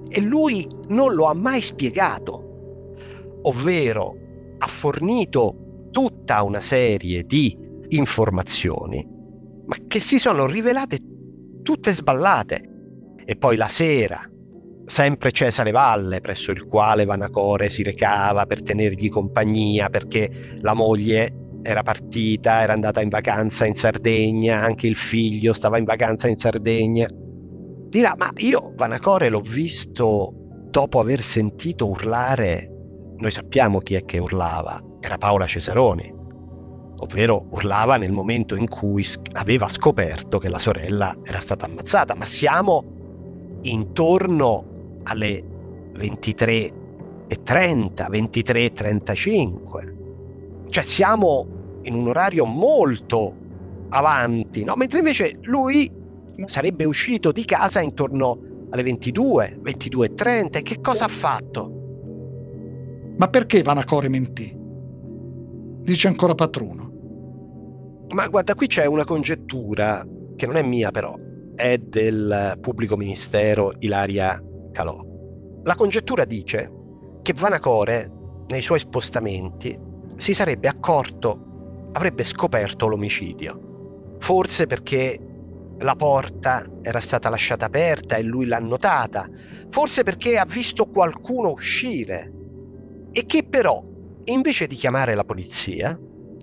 e lui non lo ha mai spiegato, ovvero ha fornito tutta una serie di informazioni, ma che si sono rivelate tutte sballate. E poi la sera, sempre Cesare Valle, presso il quale Vanacore si recava per tenergli compagnia, perché la moglie era partita, era andata in vacanza in Sardegna, anche il figlio stava in vacanza in Sardegna dirà ma io Vanacore l'ho visto dopo aver sentito urlare, noi sappiamo chi è che urlava, era Paola Cesaroni, ovvero urlava nel momento in cui aveva scoperto che la sorella era stata ammazzata, ma siamo intorno alle 23.30, 23.35, cioè siamo in un orario molto avanti, no? mentre invece lui sarebbe uscito di casa intorno alle 22, 22.30 e che cosa ha fatto? Ma perché Vanacore mentì? Dice ancora Patruno. Ma guarda, qui c'è una congettura, che non è mia però, è del pubblico ministero Ilaria Calò. La congettura dice che Vanacore, nei suoi spostamenti, si sarebbe accorto, avrebbe scoperto l'omicidio. Forse perché la porta era stata lasciata aperta e lui l'ha notata, forse perché ha visto qualcuno uscire. E che però, invece di chiamare la polizia,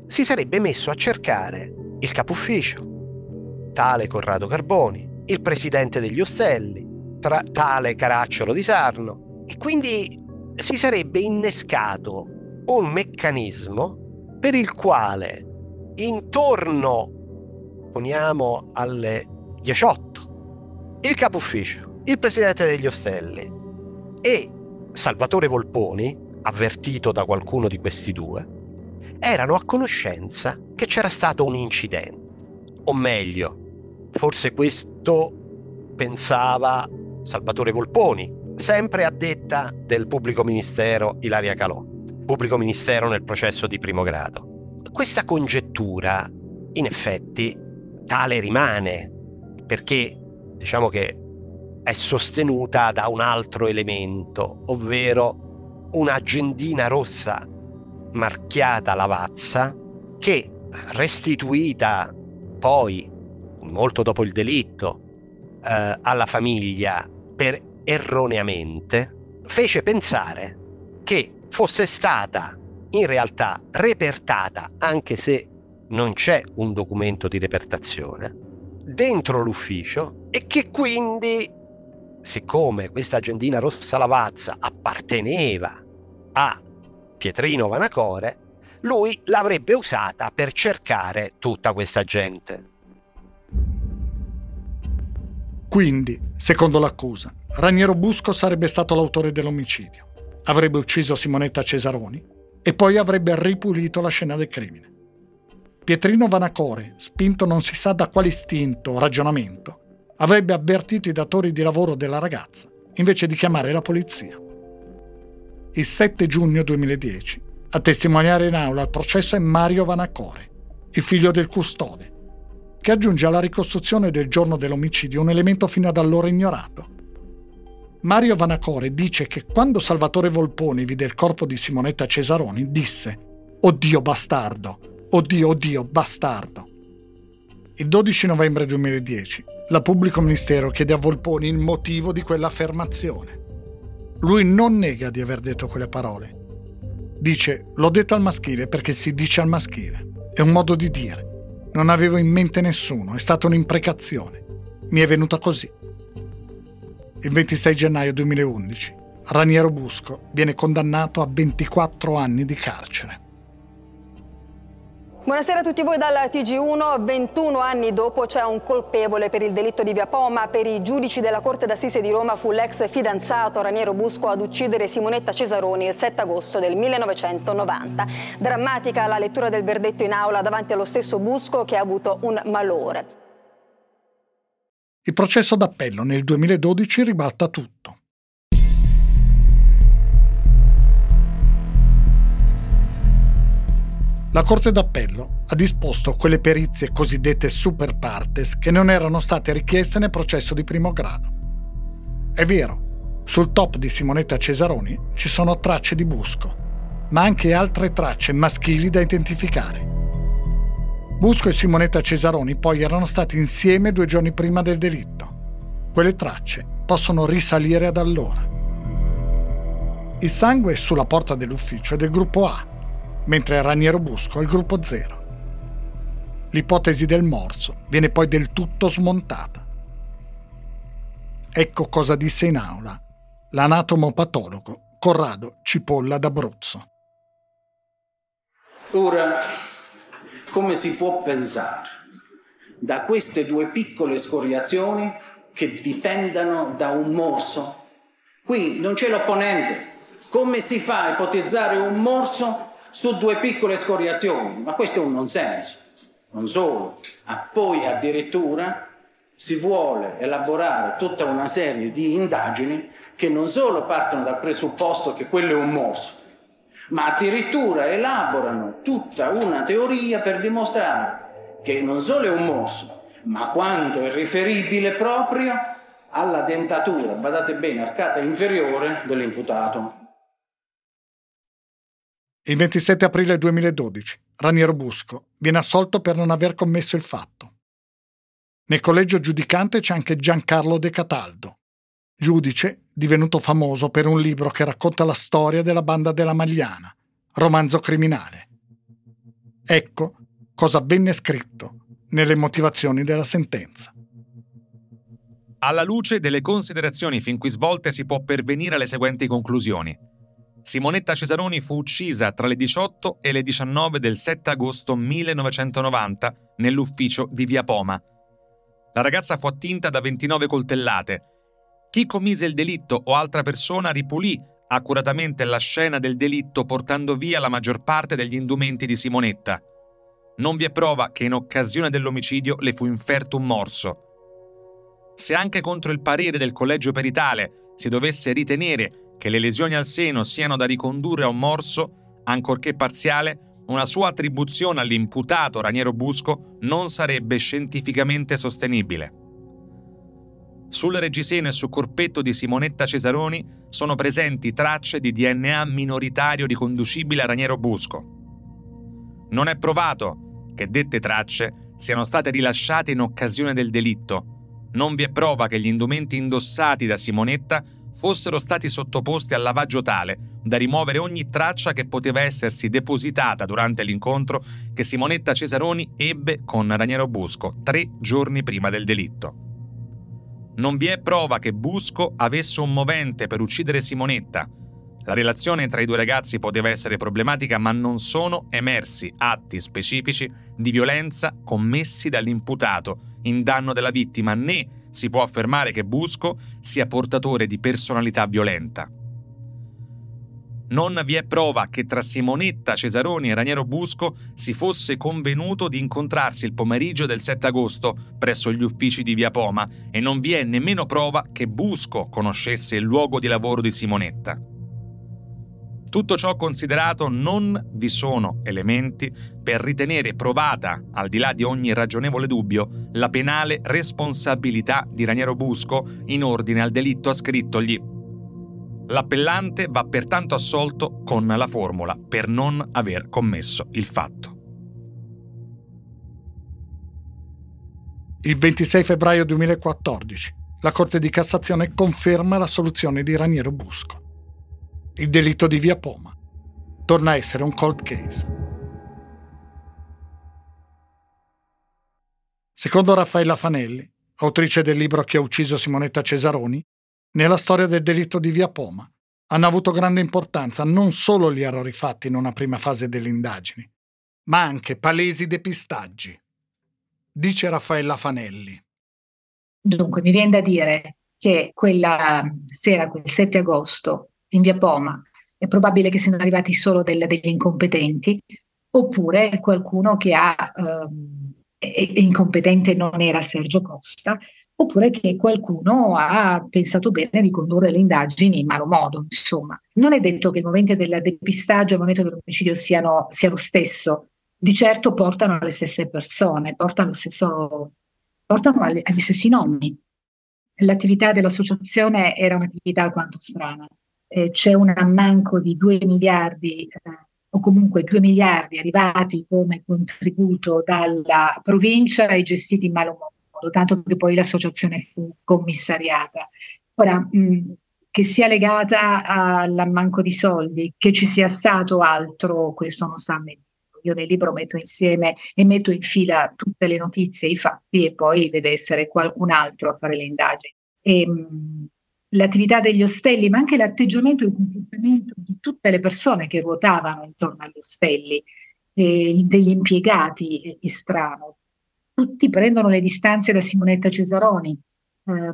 si sarebbe messo a cercare il capo ufficio, tale Corrado Carboni, il presidente degli ostelli, tra tale Caracciolo di Sarno. E quindi si sarebbe innescato un meccanismo per il quale intorno, poniamo alle 18, il capo ufficio, il presidente degli ostelli e Salvatore Volponi, avvertito da qualcuno di questi due, erano a conoscenza che c'era stato un incidente. O meglio, forse questo pensava Salvatore Volponi, sempre a detta del pubblico ministero Ilaria Calò, pubblico ministero nel processo di primo grado. Questa congettura, in effetti, tale rimane, perché diciamo che è sostenuta da un altro elemento, ovvero un'agendina rossa marchiata Lavazza che restituita poi, molto dopo il delitto, eh, alla famiglia per erroneamente, fece pensare che fosse stata in realtà repertata, anche se non c'è un documento di repertazione, dentro l'ufficio e che quindi, siccome questa agendina rossa lavazza apparteneva a Pietrino Vanacore, lui l'avrebbe usata per cercare tutta questa gente. Quindi, secondo l'accusa, Raniero Busco sarebbe stato l'autore dell'omicidio. Avrebbe ucciso Simonetta Cesaroni e poi avrebbe ripulito la scena del crimine. Pietrino Vanacore, spinto non si sa da quale istinto o ragionamento, avrebbe avvertito i datori di lavoro della ragazza invece di chiamare la polizia. Il 7 giugno 2010, a testimoniare in aula al processo è Mario Vanacore, il figlio del custode, che aggiunge alla ricostruzione del giorno dell'omicidio un elemento fino ad allora ignorato. Mario Vanacore dice che quando Salvatore Volponi vide il corpo di Simonetta Cesaroni disse Oddio bastardo, oddio oddio bastardo. Il 12 novembre 2010 la pubblico ministero chiede a Volponi il motivo di quell'affermazione. Lui non nega di aver detto quelle parole. Dice l'ho detto al maschile perché si dice al maschile. È un modo di dire. Non avevo in mente nessuno, è stata un'imprecazione. Mi è venuta così. Il 26 gennaio 2011, Raniero Busco viene condannato a 24 anni di carcere. Buonasera a tutti voi dal TG1. 21 anni dopo c'è un colpevole per il delitto di Via Poma. Per i giudici della Corte d'Assise di Roma fu l'ex fidanzato Raniero Busco ad uccidere Simonetta Cesaroni il 7 agosto del 1990. Drammatica la lettura del verdetto in aula davanti allo stesso Busco che ha avuto un malore. Il processo d'appello nel 2012 ribalta tutto. La Corte d'Appello ha disposto quelle perizie cosiddette super partes che non erano state richieste nel processo di primo grado. È vero, sul top di Simonetta Cesaroni ci sono tracce di Busco, ma anche altre tracce maschili da identificare. Busco e Simonetta Cesaroni poi erano stati insieme due giorni prima del delitto. Quelle tracce possono risalire ad allora. Il sangue sulla porta dell'ufficio è del gruppo A, mentre Raniero Busco è il gruppo zero. L'ipotesi del morso viene poi del tutto smontata. Ecco cosa disse in aula l'anatomopatologo Corrado Cipolla d'Abruzzo. Ora, come si può pensare da queste due piccole scoriazioni che dipendano da un morso? Qui non c'è l'opponente. Come si fa a ipotizzare un morso su due piccole scoriazioni, ma questo è un non senso. Non solo, ma poi addirittura si vuole elaborare tutta una serie di indagini che non solo partono dal presupposto che quello è un morso, ma addirittura elaborano tutta una teoria per dimostrare che non solo è un morso, ma quando è riferibile proprio alla dentatura, badate bene, arcata inferiore dell'imputato. Il 27 aprile 2012 Raniero Busco viene assolto per non aver commesso il fatto. Nel collegio giudicante c'è anche Giancarlo De Cataldo, giudice divenuto famoso per un libro che racconta la storia della banda della Magliana, romanzo criminale. Ecco cosa venne scritto nelle motivazioni della sentenza. Alla luce delle considerazioni fin qui svolte si può pervenire alle seguenti conclusioni. Simonetta Cesaroni fu uccisa tra le 18 e le 19 del 7 agosto 1990 nell'ufficio di Via Poma. La ragazza fu attinta da 29 coltellate. Chi commise il delitto o altra persona ripulì accuratamente la scena del delitto portando via la maggior parte degli indumenti di Simonetta. Non vi è prova che in occasione dell'omicidio le fu inferto un morso. Se anche contro il parere del collegio peritale si dovesse ritenere che le lesioni al seno siano da ricondurre a un morso, ancorché parziale, una sua attribuzione all'imputato Raniero Busco non sarebbe scientificamente sostenibile. Sul reggiseno e sul corpetto di Simonetta Cesaroni sono presenti tracce di DNA minoritario riconducibile a Raniero Busco. Non è provato che dette tracce siano state rilasciate in occasione del delitto, non vi è prova che gli indumenti indossati da Simonetta fossero stati sottoposti al lavaggio tale da rimuovere ogni traccia che poteva essersi depositata durante l'incontro che Simonetta Cesaroni ebbe con Raniero Busco tre giorni prima del delitto. Non vi è prova che Busco avesse un movente per uccidere Simonetta. La relazione tra i due ragazzi poteva essere problematica, ma non sono emersi atti specifici di violenza commessi dall'imputato in danno della vittima, né si può affermare che Busco sia portatore di personalità violenta. Non vi è prova che tra Simonetta Cesaroni e Raniero Busco si fosse convenuto di incontrarsi il pomeriggio del 7 agosto presso gli uffici di Via Poma e non vi è nemmeno prova che Busco conoscesse il luogo di lavoro di Simonetta. Tutto ciò considerato, non vi sono elementi per ritenere provata, al di là di ogni ragionevole dubbio, la penale responsabilità di Raniero Busco in ordine al delitto ascrittogli. L'appellante va pertanto assolto con la formula per non aver commesso il fatto. Il 26 febbraio 2014 la Corte di Cassazione conferma la soluzione di Raniero Busco il delitto di Via Poma. Torna a essere un cold case. Secondo Raffaella Fanelli, autrice del libro Chi ha ucciso Simonetta Cesaroni, nella storia del delitto di Via Poma hanno avuto grande importanza non solo gli errori fatti in una prima fase delle indagini, ma anche palesi depistaggi. Dice Raffaella Fanelli. Dunque, mi viene da dire che quella sera, quel 7 agosto, in via Poma, è probabile che siano arrivati solo del, degli incompetenti, oppure qualcuno che ha, ehm, è, incompetente non era Sergio Costa, oppure che qualcuno ha pensato bene di condurre le indagini in malo modo. Insomma, non è detto che il momento del depistaggio e il momento dell'omicidio siano, sia lo stesso, di certo portano alle stesse persone, portano, stesso, portano agli, agli stessi nomi. L'attività dell'associazione era un'attività alquanto strana eh, c'è un ammanco di 2 miliardi eh, o comunque 2 miliardi arrivati come contributo dalla provincia e gestiti in malo modo, tanto che poi l'associazione fu commissariata. Ora, mh, che sia legata all'ammanco di soldi, che ci sia stato altro, questo non sta a me. Io nel libro metto insieme e metto in fila tutte le notizie, i fatti e poi deve essere qualcun altro a fare le indagini. E, mh, l'attività degli ostelli, ma anche l'atteggiamento e il comportamento di tutte le persone che ruotavano intorno agli ostelli, eh, degli impiegati è, è strano. Tutti prendono le distanze da Simonetta Cesaroni, eh,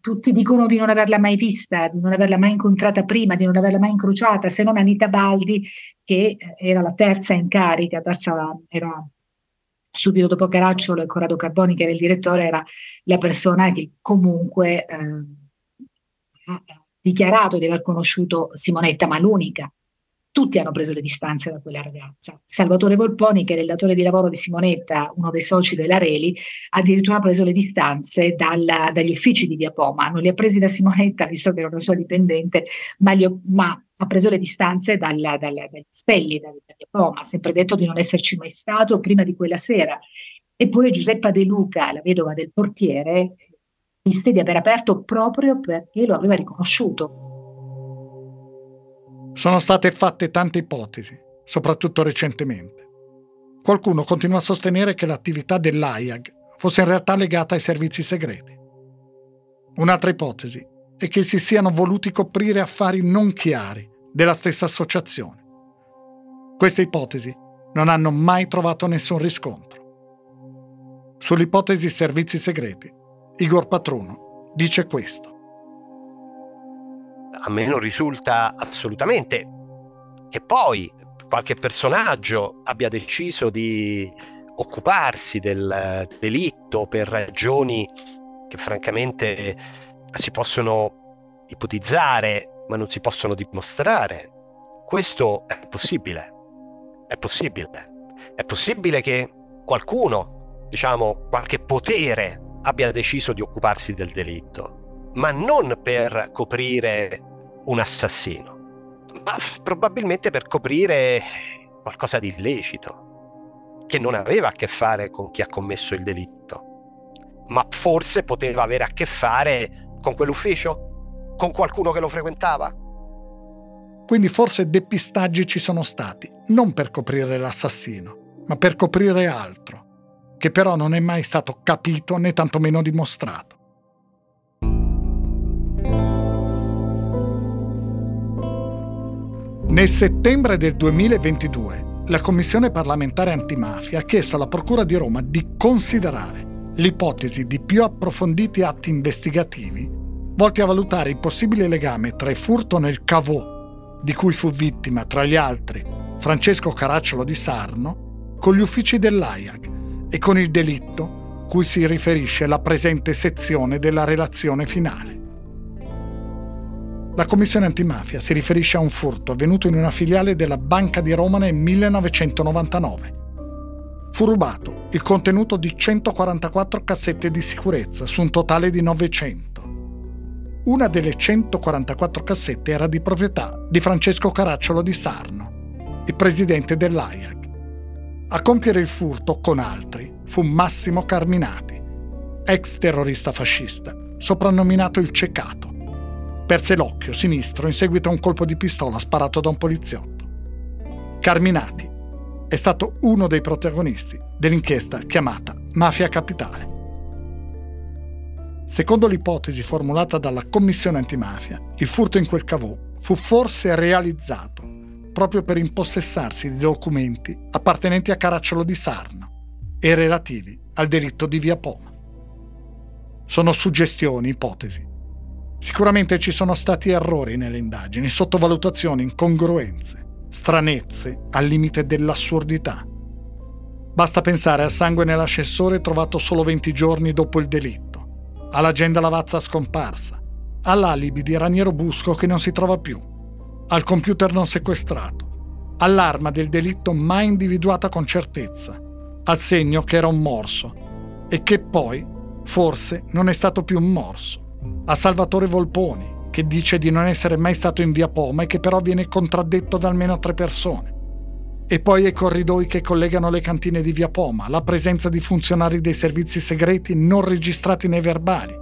tutti dicono di non averla mai vista, di non averla mai incontrata prima, di non averla mai incrociata, se non Anita Baldi, che eh, era la terza in carica, terza, era subito dopo Caracciolo e Corrado Carboni, che era il direttore, era la persona che comunque eh, dichiarato di aver conosciuto Simonetta, ma l'unica. Tutti hanno preso le distanze da quella ragazza. Salvatore Volponi, che era il datore di lavoro di Simonetta, uno dei soci della Reli, addirittura ha preso le distanze dalla, dagli uffici di Via Poma. Non li ha presi da Simonetta, visto che era una sua dipendente, ma, ho, ma ha preso le distanze dalla, dalla, dagli stelli da Via Poma. Ha sempre detto di non esserci mai stato prima di quella sera. Eppure Giuseppa De Luca, la vedova del portiere, disse di aver aperto proprio perché lo aveva riconosciuto. Sono state fatte tante ipotesi, soprattutto recentemente. Qualcuno continua a sostenere che l'attività dell'AIAG fosse in realtà legata ai servizi segreti. Un'altra ipotesi è che si siano voluti coprire affari non chiari della stessa associazione. Queste ipotesi non hanno mai trovato nessun riscontro. Sull'ipotesi servizi segreti, Igor Patruno dice questo. A me non risulta assolutamente che poi qualche personaggio abbia deciso di occuparsi del delitto per ragioni che francamente si possono ipotizzare ma non si possono dimostrare. Questo è possibile. È possibile. È possibile che qualcuno, diciamo, qualche potere abbia deciso di occuparsi del delitto, ma non per coprire un assassino, ma probabilmente per coprire qualcosa di illecito, che non aveva a che fare con chi ha commesso il delitto, ma forse poteva avere a che fare con quell'ufficio, con qualcuno che lo frequentava. Quindi forse depistaggi ci sono stati, non per coprire l'assassino, ma per coprire altro, che però non è mai stato capito né tantomeno dimostrato. Nel settembre del 2022 la Commissione parlamentare antimafia ha chiesto alla Procura di Roma di considerare l'ipotesi di più approfonditi atti investigativi volti a valutare il possibile legame tra il furto nel cavò di cui fu vittima, tra gli altri, Francesco Caracciolo di Sarno, con gli uffici dell'AIAG e con il delitto cui si riferisce la presente sezione della relazione finale. La Commissione antimafia si riferisce a un furto avvenuto in una filiale della Banca di Roma nel 1999. Fu rubato il contenuto di 144 cassette di sicurezza su un totale di 900. Una delle 144 cassette era di proprietà di Francesco Caracciolo di Sarno, il presidente dell'AIAG. A compiere il furto con altri fu Massimo Carminati, ex terrorista fascista, soprannominato il Cecato. Perse l'occhio sinistro in seguito a un colpo di pistola sparato da un poliziotto. Carminati è stato uno dei protagonisti dell'inchiesta chiamata Mafia Capitale. Secondo l'ipotesi formulata dalla Commissione antimafia, il furto in quel cavò fu forse realizzato proprio per impossessarsi di documenti appartenenti a Caracciolo di Sarno e relativi al delitto di Via Poma. Sono suggestioni, ipotesi. Sicuramente ci sono stati errori nelle indagini, sottovalutazioni, incongruenze, stranezze al limite dell'assurdità. Basta pensare al sangue nell'ascensore trovato solo 20 giorni dopo il delitto all'agenda Lavazza scomparsa, all'alibi di Raniero Busco che non si trova più, al computer non sequestrato, all'arma del delitto mai individuata con certezza, al segno che era un morso. E che poi, forse, non è stato più un morso, a Salvatore Volponi, che dice di non essere mai stato in via Poma e che però viene contraddetto da almeno tre persone. E poi ai corridoi che collegano le cantine di Via Poma, la presenza di funzionari dei servizi segreti non registrati nei verbali,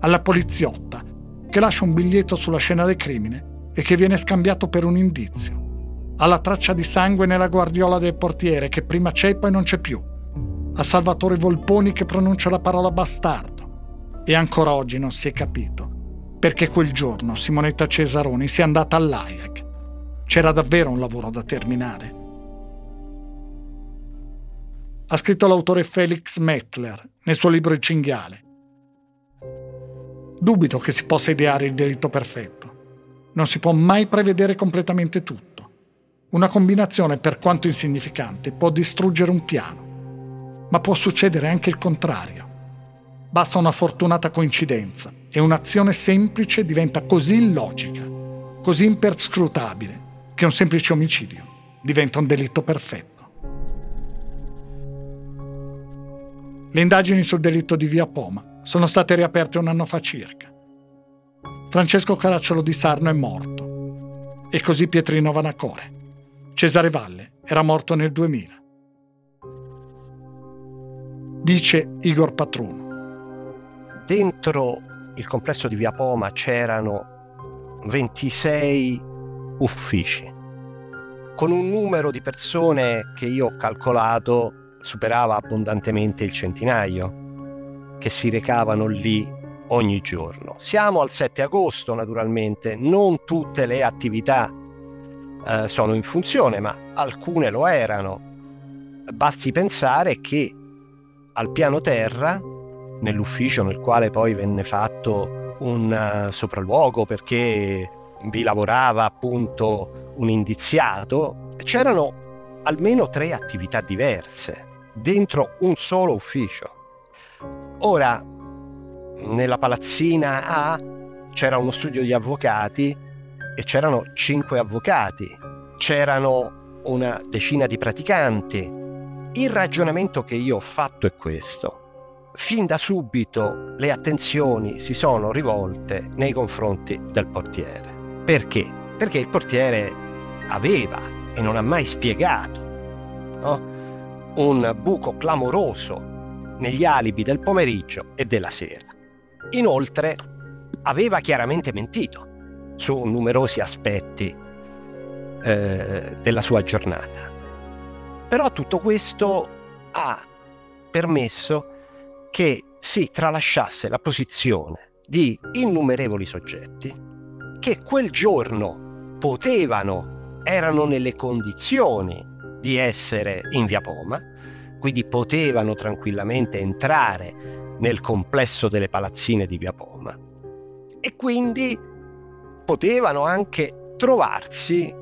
alla poliziotta che lascia un biglietto sulla scena del crimine e che viene scambiato per un indizio, alla traccia di sangue nella guardiola del portiere che prima c'è e poi non c'è più, a Salvatore Volponi che pronuncia la parola bastardo. E ancora oggi non si è capito perché quel giorno Simonetta Cesaroni sia andata all'AIAC. C'era davvero un lavoro da terminare ha scritto l'autore Felix Mettler nel suo libro Il cinghiale. Dubito che si possa ideare il delitto perfetto. Non si può mai prevedere completamente tutto. Una combinazione, per quanto insignificante, può distruggere un piano, ma può succedere anche il contrario. Basta una fortunata coincidenza e un'azione semplice diventa così illogica, così imperscrutabile, che un semplice omicidio diventa un delitto perfetto. Le indagini sul delitto di Via Poma sono state riaperte un anno fa circa. Francesco Caracciolo di Sarno è morto e così Pietrino Vanacore. Cesare Valle era morto nel 2000. Dice Igor Patruno. Dentro il complesso di Via Poma c'erano 26 uffici, con un numero di persone che io ho calcolato superava abbondantemente il centinaio, che si recavano lì ogni giorno. Siamo al 7 agosto naturalmente, non tutte le attività eh, sono in funzione, ma alcune lo erano. Basti pensare che al piano terra, nell'ufficio nel quale poi venne fatto un uh, sopralluogo perché vi lavorava appunto un indiziato, c'erano almeno tre attività diverse dentro un solo ufficio. Ora, nella palazzina A c'era uno studio di avvocati e c'erano cinque avvocati, c'erano una decina di praticanti. Il ragionamento che io ho fatto è questo. Fin da subito le attenzioni si sono rivolte nei confronti del portiere. Perché? Perché il portiere aveva e non ha mai spiegato no? un buco clamoroso negli alibi del pomeriggio e della sera. Inoltre aveva chiaramente mentito su numerosi aspetti eh, della sua giornata. Però tutto questo ha permesso che si tralasciasse la posizione di innumerevoli soggetti che quel giorno potevano, erano nelle condizioni di essere in via Poma, quindi potevano tranquillamente entrare nel complesso delle palazzine di via Poma e quindi potevano anche trovarsi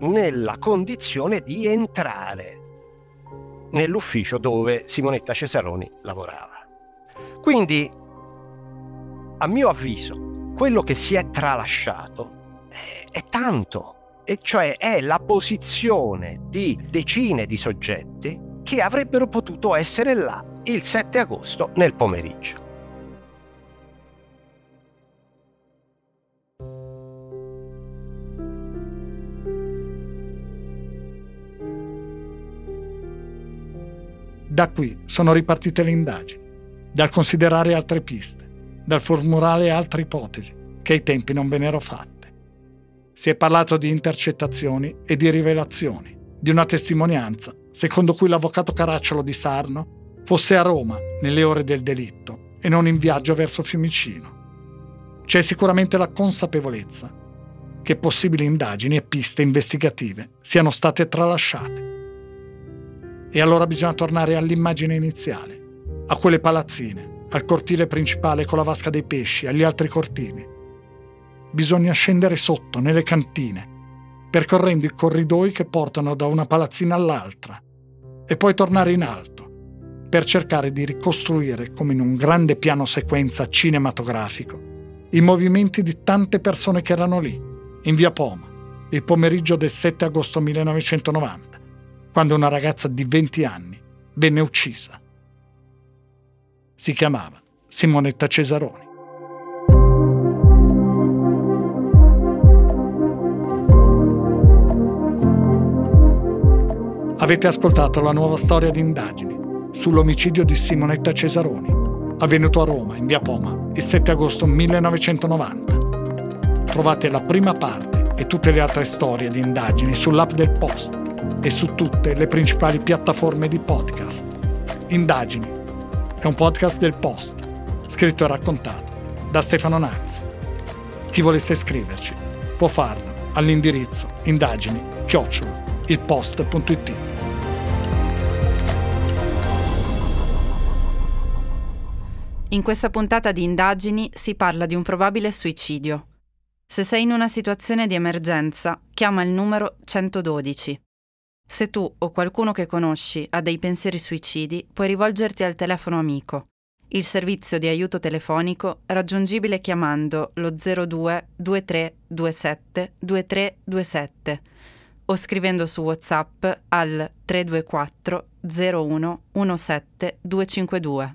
nella condizione di entrare nell'ufficio dove Simonetta Cesaroni lavorava. Quindi, a mio avviso, quello che si è tralasciato è, è tanto, e cioè è la posizione di decine di soggetti che avrebbero potuto essere là il 7 agosto nel pomeriggio. Da qui sono ripartite le indagini, dal considerare altre piste, dal formulare altre ipotesi che ai tempi non vennero fatte. Si è parlato di intercettazioni e di rivelazioni, di una testimonianza secondo cui l'avvocato Caracciolo di Sarno fosse a Roma nelle ore del delitto e non in viaggio verso Fiumicino. C'è sicuramente la consapevolezza che possibili indagini e piste investigative siano state tralasciate e allora bisogna tornare all'immagine iniziale, a quelle palazzine, al cortile principale con la vasca dei pesci, agli altri cortili. Bisogna scendere sotto, nelle cantine, percorrendo i corridoi che portano da una palazzina all'altra, e poi tornare in alto, per cercare di ricostruire, come in un grande piano sequenza cinematografico, i movimenti di tante persone che erano lì, in via Poma, il pomeriggio del 7 agosto 1990 quando una ragazza di 20 anni venne uccisa. Si chiamava Simonetta Cesaroni. Avete ascoltato la nuova storia di indagini sull'omicidio di Simonetta Cesaroni, avvenuto a Roma, in via Poma, il 7 agosto 1990. Trovate la prima parte e tutte le altre storie di indagini sull'app del Post e su tutte le principali piattaforme di podcast. Indagini è un podcast del Post, scritto e raccontato da Stefano Nazzi. Chi volesse scriverci può farlo all'indirizzo indagini chiocciola ilpost.it. In questa puntata di indagini si parla di un probabile suicidio. Se sei in una situazione di emergenza, chiama il numero 112. Se tu o qualcuno che conosci ha dei pensieri suicidi, puoi rivolgerti al telefono amico, il servizio di aiuto telefonico raggiungibile chiamando lo 02 2327 2327 o scrivendo su WhatsApp al 324 01 17 252.